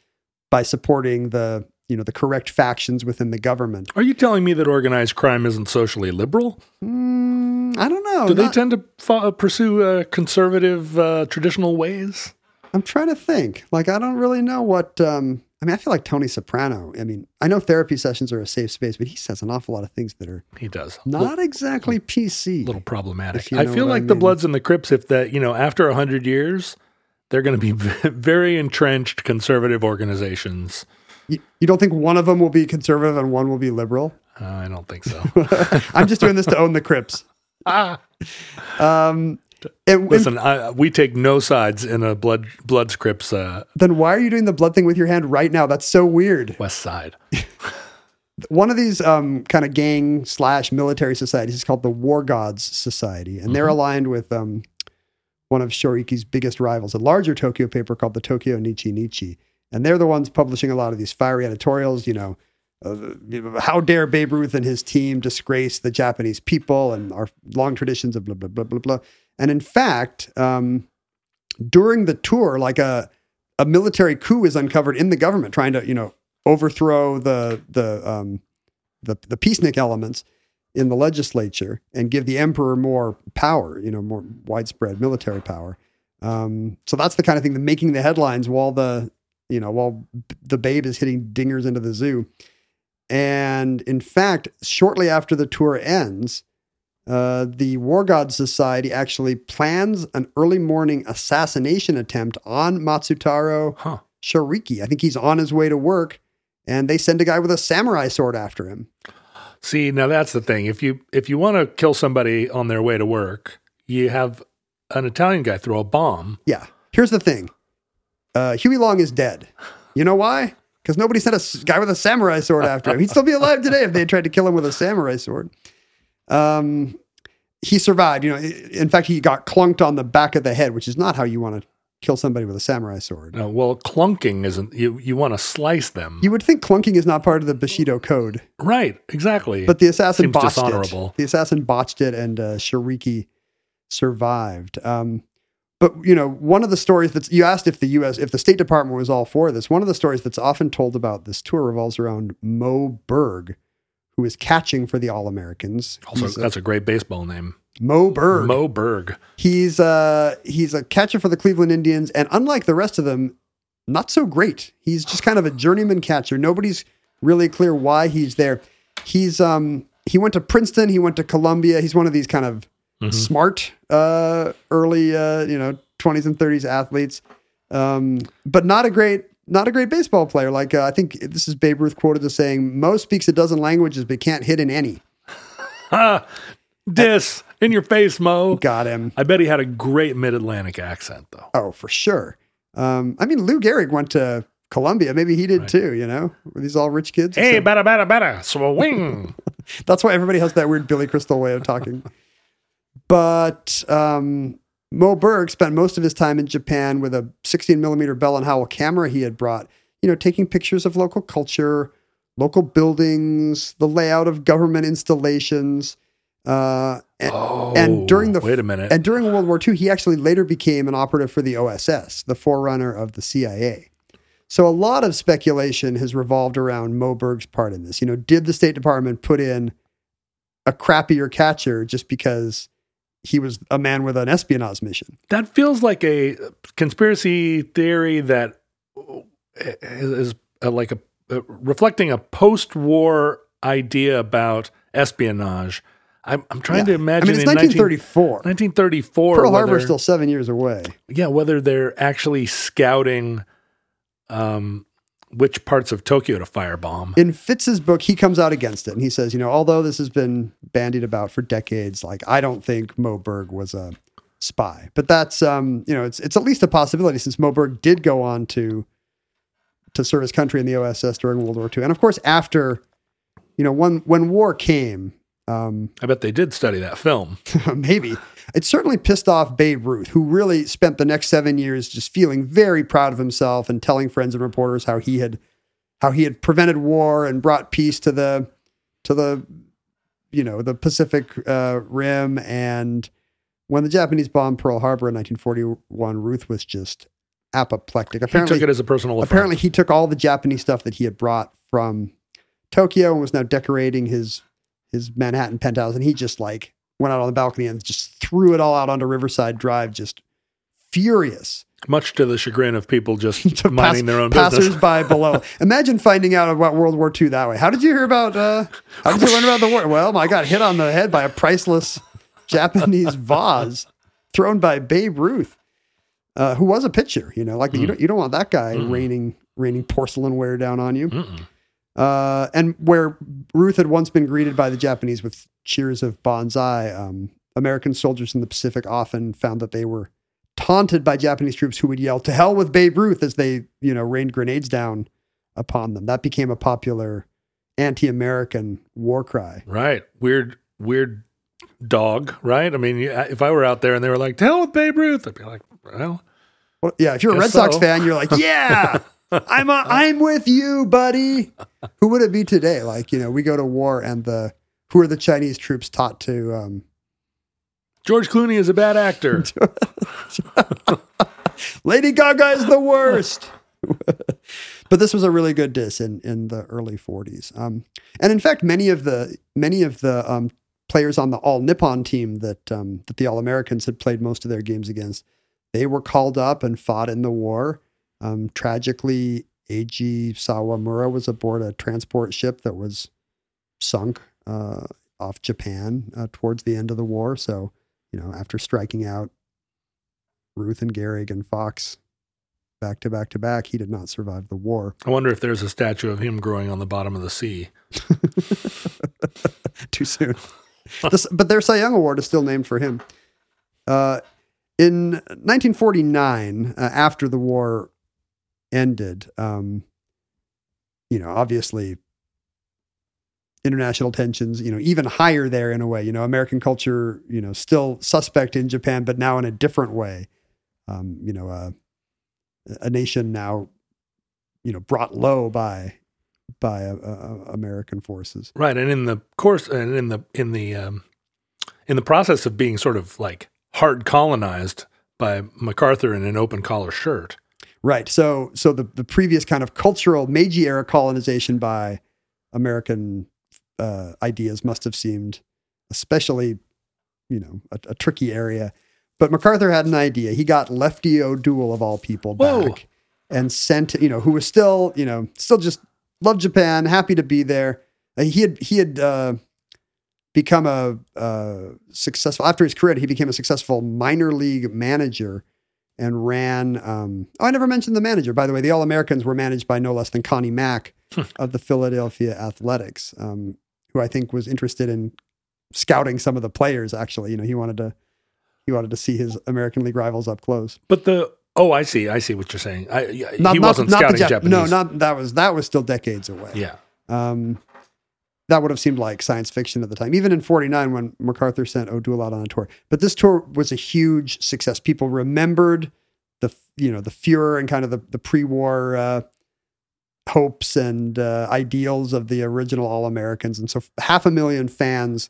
Speaker 2: by supporting the you know the correct factions within the government.
Speaker 1: Are you telling me that organized crime isn't socially liberal?
Speaker 2: Mm, I don't know.
Speaker 1: Do they tend to fo- pursue uh, conservative uh, traditional ways?
Speaker 2: I'm trying to think. Like, I don't really know what. Um, I mean, I feel like Tony Soprano. I mean, I know therapy sessions are a safe space, but he says an awful lot of things that are
Speaker 1: He does.
Speaker 2: not exactly PC.
Speaker 1: A little problematic.
Speaker 2: You
Speaker 1: I feel
Speaker 2: what I
Speaker 1: like the. Bloods and the Crips, if that, you know, after 100 years, they're going to be very entrenched conservative organizations.
Speaker 2: You, you don't think one of them will be conservative and one will be liberal?
Speaker 1: Uh, I don't think so.
Speaker 2: I'm just doing this to own the Crips.
Speaker 1: ah,
Speaker 2: Um, and,
Speaker 1: listen, I, we take no sides in a Blood Bloods Crips uh,
Speaker 2: then why are you doing the blood thing with your hand right now? That's so weird.
Speaker 1: West Side.
Speaker 2: One of these um, kind of gang slash military societies is called the War Gods Society, and they're aligned with um, one of Shoriki's biggest rivals, a larger Tokyo paper called the Tokyo Nichi Nichi. And they're the ones publishing a lot of these fiery editorials, you know, uh, how dare Babe Ruth and his team disgrace the Japanese people and our long traditions of blah blah blah blah blah. And in fact, um, during the tour, like a a military coup is uncovered in the government, trying to you know overthrow the the um, the the peacenik elements in the legislature and give the emperor more power, you know, more widespread military power. Um, so that's the kind of thing that making the headlines while the you know while the babe is hitting dingers into the zoo. And in fact, shortly after the tour ends, uh, the War God Society actually plans an early morning assassination attempt on Matsutaro
Speaker 1: Huh.
Speaker 2: Shoriki. I think he's on his way to work, and they send a guy with a samurai sword after him.
Speaker 1: See, now that's the thing. If you if you want to kill somebody on their way to work, you have an Italian guy throw a bomb.
Speaker 2: Yeah. Here's the thing uh, Huey Long is dead. You know why? Because nobody sent a guy with a samurai sword after him. He'd still be alive today if they had tried to kill him with a samurai sword. Um, he survived. You know, in fact, he got clunked on the back of the head, which is not how you want to kill somebody with a samurai sword.
Speaker 1: No, well, clunking isn't. You you want to slice them,
Speaker 2: You would think clunking is not part of the Bushido code,
Speaker 1: right? Exactly.
Speaker 2: but the assassin
Speaker 1: Seems
Speaker 2: botched
Speaker 1: dishonorable.
Speaker 2: it. The assassin botched it, and uh, Shoriki survived. Um, but you know, one of the stories that's you asked if the U.S. if the State Department was all for this. One of the stories that's often told about this tour revolves around Moe Berg, who is catching for the All Americans.
Speaker 1: also, that's a great baseball name,
Speaker 2: Moe Berg.
Speaker 1: Moe Berg.
Speaker 2: He's uh he's a catcher for the Cleveland Indians, and unlike the rest of them, not so great. He's just kind of a journeyman catcher. Nobody's really clear why he's there. He's um he went to Princeton, he went to Columbia. He's one of these kind of smart uh early uh you know 20s and 30s athletes. Um but not a great not a great baseball player. Like uh, I think this is Babe Ruth quoted as saying, "Moe speaks a dozen languages but can't hit in any."
Speaker 1: Dis in your face, Moe.
Speaker 2: Got him.
Speaker 1: I bet he had a great mid Atlantic accent, though.
Speaker 2: Oh, for sure. Um, I mean, Lou Gehrig went to Columbia. Maybe he did
Speaker 1: Right.
Speaker 2: too. You know, were these all rich kids?
Speaker 1: Hey,
Speaker 2: So-
Speaker 1: better, better, better. Swing.
Speaker 2: that's why everybody has that weird Billy Crystal way of talking. but um, Moe Berg spent most of his time in Japan with a 16 millimeter Bell and Howell camera he had brought. You know, taking pictures of local culture, local buildings, the layout of government installations. Uh, and,
Speaker 1: Oh,
Speaker 2: and during the
Speaker 1: wait a minute.
Speaker 2: And during World War II, he actually later became an operative for the OSS, the forerunner of the CIA. So a lot of speculation has revolved around Moe Berg's part in this. You know, did the State Department put in a crappier catcher just because he was a man with an espionage mission?
Speaker 1: that feels like a conspiracy theory that is, uh, like a uh, reflecting a post-war idea about espionage. I'm, I'm trying to imagine.
Speaker 2: I mean, it's
Speaker 1: in
Speaker 2: 1934.
Speaker 1: 1934.
Speaker 2: Pearl Harbor is still seven years away.
Speaker 1: yeah, whether they're actually scouting um, which parts of Tokyo to firebomb.
Speaker 2: In Fitts's book, he comes out against it and he says, you know, although this has been bandied about for decades, like I don't think Moe Berg was a spy. But that's um, you know, it's it's at least a possibility since Moe Berg did go on to to serve his country in the OSS during World War II. And of course, after, you know, when when war came, um,
Speaker 1: I bet they did study that film.
Speaker 2: maybe it certainly pissed off Babe Ruth, who really spent the next seven years just feeling very proud of himself and telling friends and reporters how he had how he had prevented war and brought peace to the to the you know the Pacific uh, Rim. And when the Japanese bombed Pearl Harbor in 1941, Ruth was just apoplectic. Apparently, He
Speaker 1: took it as a personal
Speaker 2: apparently he took all the Japanese stuff that he had brought from Tokyo and was now decorating his his Manhattan penthouse, and he just like went out on the balcony and just threw it all out onto Riverside Drive, just furious.
Speaker 1: much to the chagrin of people just
Speaker 2: To
Speaker 1: minding
Speaker 2: pass-
Speaker 1: their own business.
Speaker 2: Passersby below. Imagine finding out about World War II that way. How did you hear about? Uh, how did you learn about the war? Well, I got hit on the head by a priceless Japanese vase thrown by Babe Ruth, uh, who was a pitcher. You know, like
Speaker 1: Hmm.
Speaker 2: you don't you don't want that guy raining raining porcelainware down on you. Uh, and where Ruth had once been greeted by the Japanese with cheers of banzai, um, American soldiers in the Pacific often found that they were taunted by Japanese troops who would yell "To hell with Babe Ruth" as they, you know, rained grenades down upon them. That became a popular anti-American war cry.
Speaker 1: Right. Weird, weird dog, right? I mean, if I were out there and they were like, "To hell with Babe Ruth, I'd be like, well,
Speaker 2: Well, yeah, if you're a Red Sox fan, you're like, yeah, I'm a, I'm with you, buddy. Who would it be today? Like you know, we go to war, and the who are the Chinese troops taught to? Um,
Speaker 1: George Clooney is a bad actor.
Speaker 2: Lady Gaga is the worst. but this was a really good diss in, in the early 40s. Um, and in fact, many of the many of the um, players on the All Nippon team that um, that the All Americans had played most of their games against, they were called up and fought in the war. Um, tragically, Eiji Sawamura was aboard a transport ship that was sunk uh, off Japan uh, towards the end of the war. So, you know, after striking out Ruth and Gehrig and Foxx back to back to back, he did not survive the war.
Speaker 1: I wonder if there's a statue of him growing on the bottom of the sea.
Speaker 2: Too soon. This- but their Cy Young Award is still named for him. Uh, in 1949, uh, after the war ended, um, you know, obviously international tensions, you know, even higher there in a way. You know, American culture, you know, still suspect in Japan, but now in a different way. Um, you know, uh, a nation now, you know, brought low by by uh, uh, American forces.
Speaker 1: Right, and in the course, and in the in the um, in the process of being sort of like hard colonized by MacArthur in an open collar shirt.
Speaker 2: Right. So so the the previous kind of cultural Meiji era colonization by American uh, ideas must have seemed especially, you know, a, a tricky area. But MacArthur had an idea. He got Lefty O'Doul of all people
Speaker 1: Whoa.
Speaker 2: back and sent, you know, who was still, you know, still just loved Japan, happy to be there. Uh, he had he had uh, become a uh, successful after his career. He became a successful minor league manager and ran. Um, oh, I never mentioned the manager. By the way, the All Americans were managed by no less than Connie Mack of the Philadelphia Athletics, um, who I think was interested in scouting some of the players. Actually, you know, he wanted to he wanted to see his American League rivals up close.
Speaker 1: But the oh, I see, I see what you're saying. I,
Speaker 2: Not,
Speaker 1: he
Speaker 2: not-
Speaker 1: wasn't
Speaker 2: not
Speaker 1: scouting
Speaker 2: Jap-
Speaker 1: Japanese.
Speaker 2: No, not that was that was still decades away.
Speaker 1: yeah.
Speaker 2: Um, that would have seemed like science fiction at the time, even in 49 when MacArthur sent O'Doul out on a tour. But this tour was a huge success. People remembered the, you know, the furor and kind of the, the pre-war uh, hopes and uh, ideals of the original All-Americans. And so half a million fans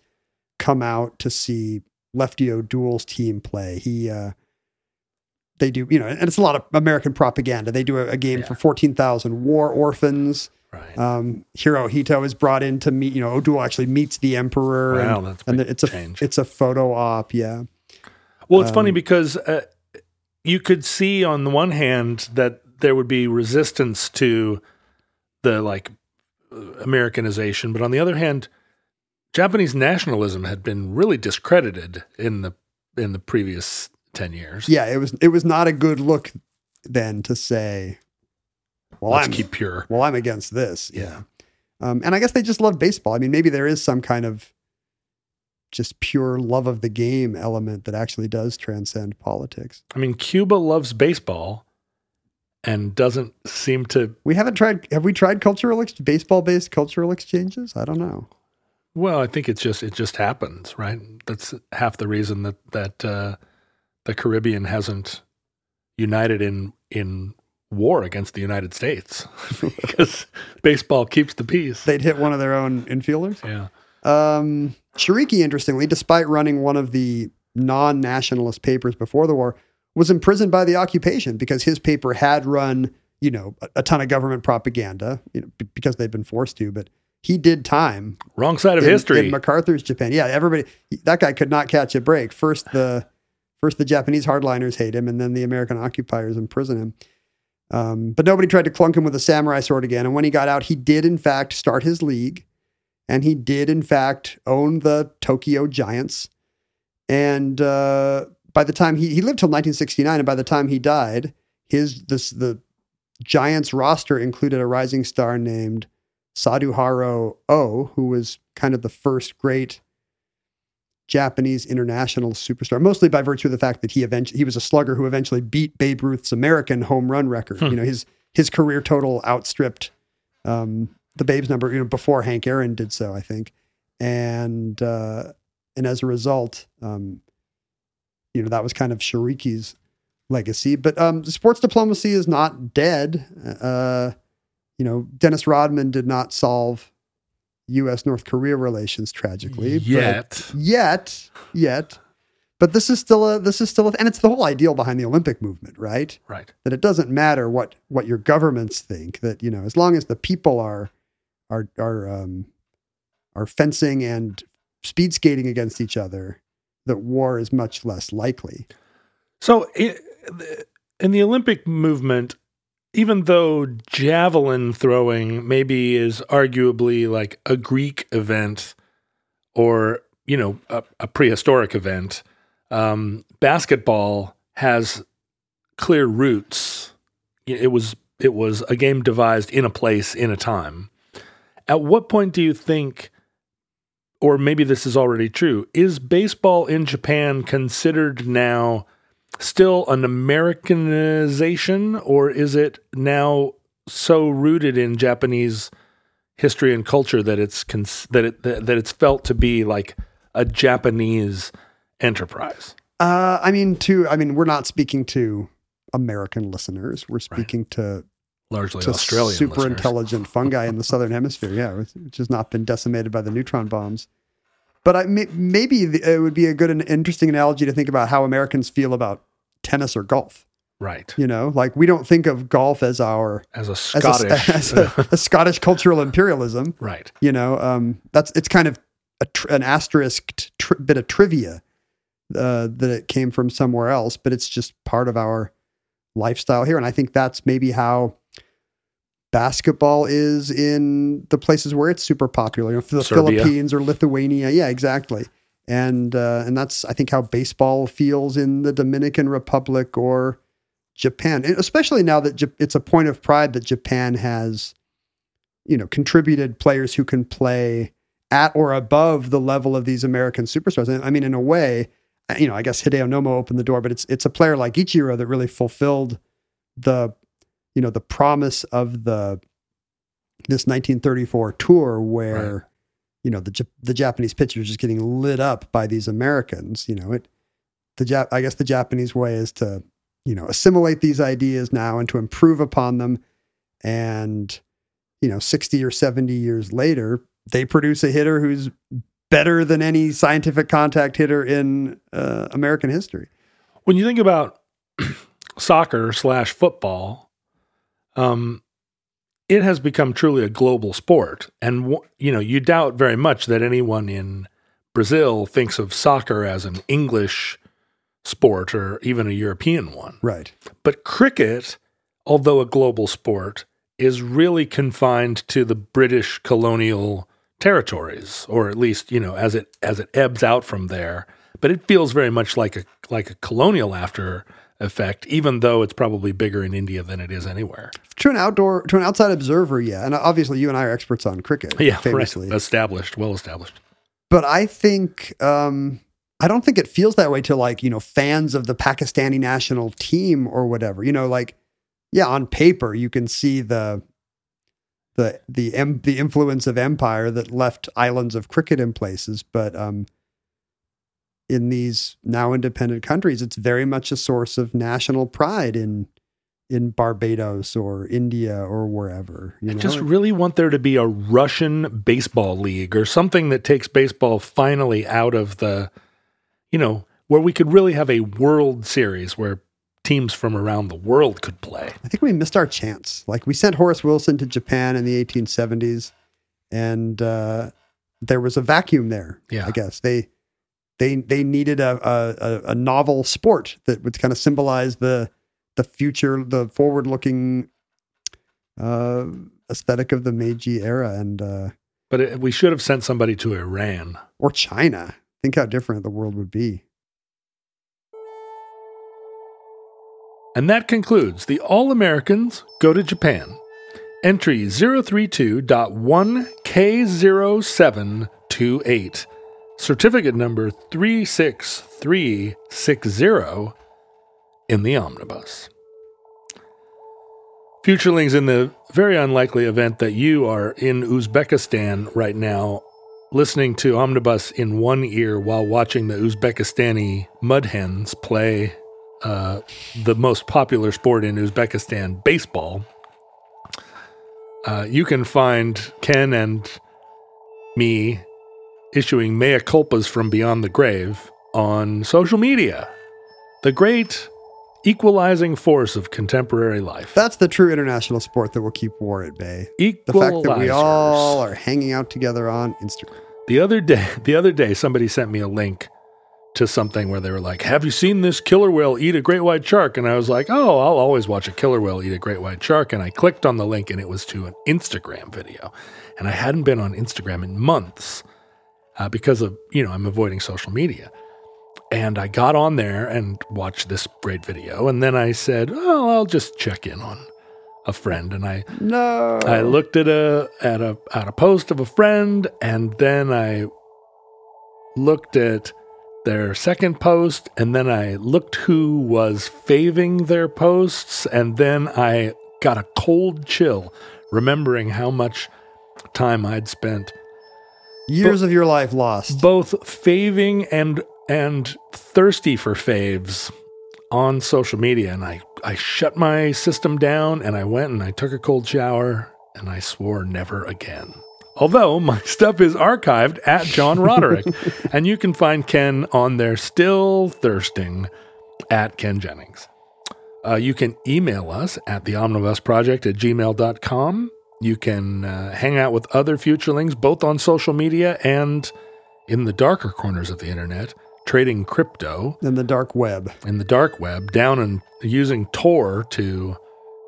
Speaker 2: come out to see Lefty O'Doul's team play. He, uh, they do, you know, and it's a lot of American propaganda. They do a, a game
Speaker 1: Yeah.
Speaker 2: for 14,000 war orphans.
Speaker 1: Right.
Speaker 2: Um, Hirohito is brought in to meet. You know, O'Doul actually meets the emperor.
Speaker 1: Wow,
Speaker 2: and,
Speaker 1: that's a
Speaker 2: and it's a
Speaker 1: change.
Speaker 2: it's a photo op. Yeah,
Speaker 1: Well, it's funny
Speaker 2: Um,
Speaker 1: because uh, you could see on the one hand that there would be resistance to the like uh, Americanization, but on the other hand, Japanese nationalism had been really discredited in the in the previous ten years.
Speaker 2: yeah. It was it was not a good look then to say, well,
Speaker 1: Let's
Speaker 2: I'm
Speaker 1: keep pure.
Speaker 2: well, I'm against this.
Speaker 1: Yeah.
Speaker 2: Um, and I guess they just love baseball. I mean, maybe there is some kind of just pure love of the game element that actually does transcend politics.
Speaker 1: I mean, Cuba loves baseball and doesn't seem to.
Speaker 2: We haven't tried. Have we tried cultural ex- baseball based cultural exchanges? I don't know.
Speaker 1: Well, I think it's just it just happens, right? That's half the reason that that uh, the Caribbean hasn't united in in war against the United States because baseball keeps the peace.
Speaker 2: They'd hit one of their own infielders.
Speaker 1: yeah,
Speaker 2: Um, Shoriki, interestingly, despite running one of the non nationalist papers before the war, was imprisoned by the occupation because his paper had run, you know, a, a ton of government propaganda, you know, b- because they'd been forced to, but he did time
Speaker 1: wrong side of
Speaker 2: in,
Speaker 1: history.
Speaker 2: in MacArthur's Japan. Yeah, everybody, that guy could not catch a break. First, the first the Japanese hardliners hate him, and then the American occupiers imprison him. Um, but nobody tried to clunk him with a samurai sword again. And when he got out, he did in fact start his league, and he did in fact own the Tokyo Giants. And uh, by the time he he lived till 1969, and by the time he died, his this the Giants roster included a rising star named Saduharo O, who was kind of the first great Japanese international superstar, mostly by virtue of the fact that he eventually he was a slugger who eventually beat Babe Ruth's American home run record.
Speaker 1: Hmm.
Speaker 2: You know, his his career total outstripped um, the Babe's number, you know, before Hank Aaron did so, I think. And uh, and as a result, um, you know, that was kind of Shoriki's legacy. But um, sports diplomacy is not dead. Uh, you know, Dennis Rodman did not solve U.S. North Korea relations tragically but-
Speaker 1: Yet.
Speaker 2: yet, yet. But this is still a this is still a, and it's the whole ideal behind the Olympic movement, right?
Speaker 1: Right.
Speaker 2: That it doesn't matter what what your governments think. That you know, as long as the people are are are um, are fencing and speed skating against each other, that war is much less likely.
Speaker 1: So in the Olympic movement, even though javelin throwing maybe is arguably like a Greek event or, you know, a, a prehistoric event, um, basketball has clear roots. It was it was a game devised in a place in a time. At what point do you think or maybe this is already true, is baseball in Japan considered now still an Americanization, or is it now so rooted in Japanese history and culture that it's cons- that it that, that it's felt to be like a Japanese enterprise?
Speaker 2: Uh, I mean, to I mean, we're not speaking to American listeners. We're speaking to
Speaker 1: Largely
Speaker 2: to
Speaker 1: Australian.
Speaker 2: super
Speaker 1: listeners.
Speaker 2: intelligent fungi in the southern hemisphere. Yeah, which has not been decimated by the neutron bombs. But I, maybe it would be a good and interesting analogy to think about how Americans feel about tennis or golf.
Speaker 1: right?
Speaker 2: You know, like we don't think of golf as our
Speaker 1: As a
Speaker 2: as
Speaker 1: Scottish,
Speaker 2: a, as a, a Scottish cultural imperialism.
Speaker 1: right?
Speaker 2: You know, um, that's it's kind of a tr- an asterisk tr- bit of trivia uh, that it came from somewhere else, but it's just part of our lifestyle here. And I think that's maybe how basketball is in the places where it's super popular, you know, the
Speaker 1: Serbia.
Speaker 2: Philippines or Lithuania. Yeah, exactly. And uh, and that's I think how baseball feels in the Dominican Republic or Japan, and especially now that Ja- it's a point of pride that Japan has, you know, contributed players who can play at or above the level of these American superstars. I mean, in a way, you know, I guess Hideo Nomo opened the door, but it's it's a player like Ichiro that really fulfilled the, you know, the promise of the this 1934 tour where,
Speaker 1: Right.
Speaker 2: you know, the the Japanese pitchers just getting lit up by these Americans. You know, it the Jap- I guess the Japanese way is to, you know, assimilate these ideas now and to improve upon them. And, you know, 60 or 70 years later, they produce a hitter who's better than any scientific contact hitter in uh, American history.
Speaker 1: when you think about soccer slash football, um, it has become truly a global sport, and you know you doubt very much that anyone in Brazil thinks of soccer as an English sport or even a European one.
Speaker 2: Right.
Speaker 1: But cricket, although a global sport, is really confined to the British colonial territories, or at least you know as it as it ebbs out from there. But it feels very much like a like a colonial after effect, even though it's probably bigger in India than it is anywhere.
Speaker 2: To an outdoor, to an outside observer, yeah. And obviously, you and I are experts on cricket,
Speaker 1: Yeah,
Speaker 2: famously.
Speaker 1: right. Established, well established.
Speaker 2: but I think um, I don't think it feels that way to like you know fans of the Pakistani national team or whatever. You know, like yeah, on paper you can see the the the em- the influence of empire that left islands of cricket in places, but um, in these now independent countries, it's very much a source of national pride in in Barbados or India or wherever. You
Speaker 1: I
Speaker 2: know?
Speaker 1: just really want there to be a Russian baseball league or something that takes baseball finally out of the, you know, where we could really have a World Series where teams from around the world could play.
Speaker 2: I think we missed our chance. Like we sent Horace Wilson to Japan in the 1870s, and uh, there was a vacuum there.
Speaker 1: Yeah.
Speaker 2: I guess they they they needed a a, a- novel sport that would kind of symbolize the the future, the forward looking uh, aesthetic of the Meiji era, and uh,
Speaker 1: But it, we should have sent somebody to Iran.
Speaker 2: or China. Think how different the world would be.
Speaker 1: And that concludes the All Americans Go to Japan. Entry 032.1K0728. Certificate number 36360 in the omnibus. Futurelings, in the very unlikely event that you are in Uzbekistan right now, listening to Omnibus in one ear while watching the Uzbekistani mudhens play uh, the most popular sport in Uzbekistan, baseball, uh, you can find Ken and me issuing mea culpas from beyond the grave on social media. The great equalizing force of contemporary life.
Speaker 2: That's the true international sport that will keep war at bay. The fact that we all are hanging out together on Instagram.
Speaker 1: The other day, the other day, somebody sent me a link to something where they were like, "Have you seen this killer whale eat a great white shark?" And I was like, "Oh, I'll always watch a killer whale eat a great white shark." And I clicked on the link, and it was to an Instagram video, and I hadn't been on Instagram in months uh, because of you know I'm avoiding social media. And I got on there and watched this great video, and then I said, "Oh, I'll just check in on a friend," and I
Speaker 2: No.
Speaker 1: I looked at a at a at a post of a friend, and then I looked at their second post, and then I looked who was faving their posts, and then I got a cold chill, remembering how much time I'd spent
Speaker 2: Years of your life lost.
Speaker 1: both faving and and thirsty for faves on social media and I, I shut my system down and I went and I took a cold shower and I swore never again. Although my stuff is archived at John Roderick and you can find Ken on there still thirsting at Ken Jennings. Uh, you can email us at the omnibus project at gmail.com. You can uh, hang out with other futurelings both on social media and in the darker corners of the internet, trading crypto
Speaker 2: in the dark web.
Speaker 1: in the dark web down and using Tor to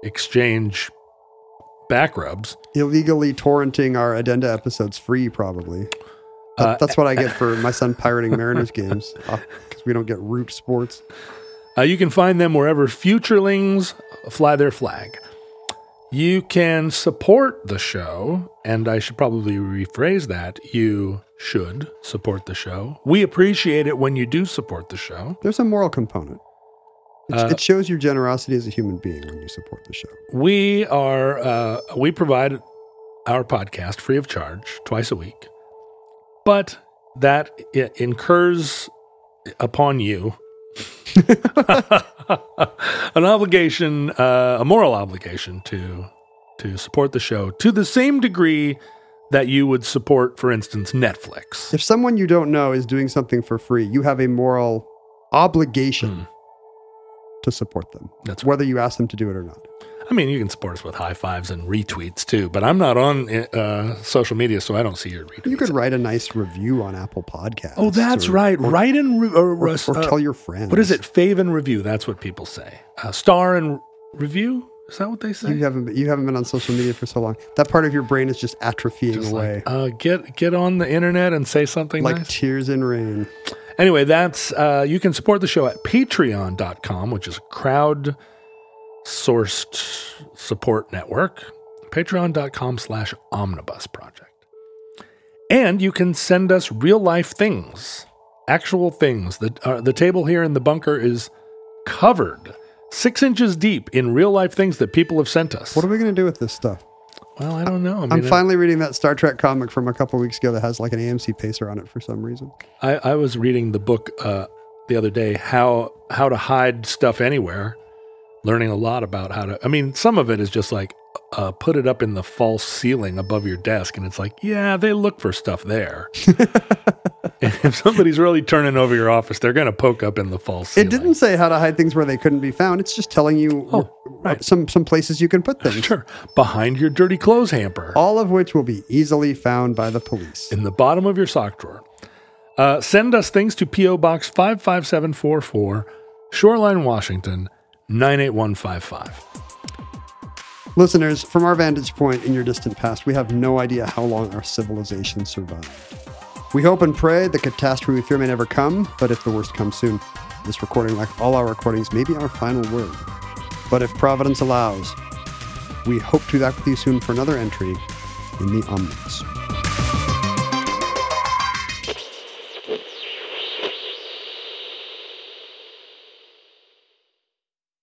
Speaker 1: exchange back rubs.
Speaker 2: Illegally torrenting our addenda episodes free, probably.
Speaker 1: Uh,
Speaker 2: that's what I get for my son pirating Mariners games because we don't get root sports.
Speaker 1: Uh, you can find them wherever futurelings fly their flag. You can support the show, and I should probably rephrase that. You should support the show. We appreciate it when you do support the show.
Speaker 2: There's a moral component.
Speaker 1: Uh,
Speaker 2: it shows your generosity as a human being when you support the show.
Speaker 1: We are uh, we provide our podcast free of charge twice a week, but that incurs upon you an obligation, uh, a moral obligation to to support the show to the same degree that you would support, for instance, Netflix.
Speaker 2: If someone you don't know is doing something for free, you have a moral obligation
Speaker 1: Hmm.
Speaker 2: to support them,
Speaker 1: That's right.
Speaker 2: whether you ask them to do it or not.
Speaker 1: I mean, you can support us with high fives and retweets too, but I'm not on uh, social media, so I don't see your retweets.
Speaker 2: You could write a nice review on Apple Podcasts.
Speaker 1: Oh, that's
Speaker 2: or-
Speaker 1: right.
Speaker 2: Or,
Speaker 1: Write and re- or,
Speaker 2: or,
Speaker 1: uh,
Speaker 2: or tell your friends.
Speaker 1: what is it? Fave and review. That's what people say. Uh, star and review. Is that what they say?
Speaker 2: You haven't you haven't been on social media for so long. That part of your brain is just atrophying
Speaker 1: Just
Speaker 2: away,
Speaker 1: like, uh, get get on the internet and say something
Speaker 2: like
Speaker 1: nice.
Speaker 2: tears in rain.
Speaker 1: Anyway, that's uh, you can support the show at Patreon.com, which is a crowd sourced support network. Patreon.com slash omnibus project. And you can send us real life things, actual things. The, uh, the table here in the bunker is covered six inches deep in real life things that people have sent us.
Speaker 2: What are we going to do with this stuff?
Speaker 1: well, I don't know. I
Speaker 2: I'm
Speaker 1: mean,
Speaker 2: finally reading that Star Trek comic from a couple weeks ago that has like an AMC pacer on it for some reason.
Speaker 1: I, I was reading the book uh, the other day, how how to hide stuff anywhere. Learning a lot about how to. I mean, some of it is just like uh, put it up in the false ceiling above your desk, and it's like, yeah, they look for stuff there. If somebody's really turning over your office, they're going to poke up in the false ceiling.
Speaker 2: It didn't say how to hide things where they couldn't be found. It's just telling you
Speaker 1: Oh, right.
Speaker 2: some some places you can put things.
Speaker 1: Sure, behind your dirty clothes hamper.
Speaker 2: All of which will be easily found by the police.
Speaker 1: in the bottom of your sock drawer. Uh, send us things to P.O. Box 55744, Shoreline, Washington, 98155.
Speaker 2: Listeners, from our vantage point in your distant past, we have no idea how long our civilization survived. We hope and pray the catastrophe we fear may never come, but if the worst comes soon, this recording, like all our recordings, may be our final word. But if Providence allows, we hope to be back with you soon for another entry in the Omnibus.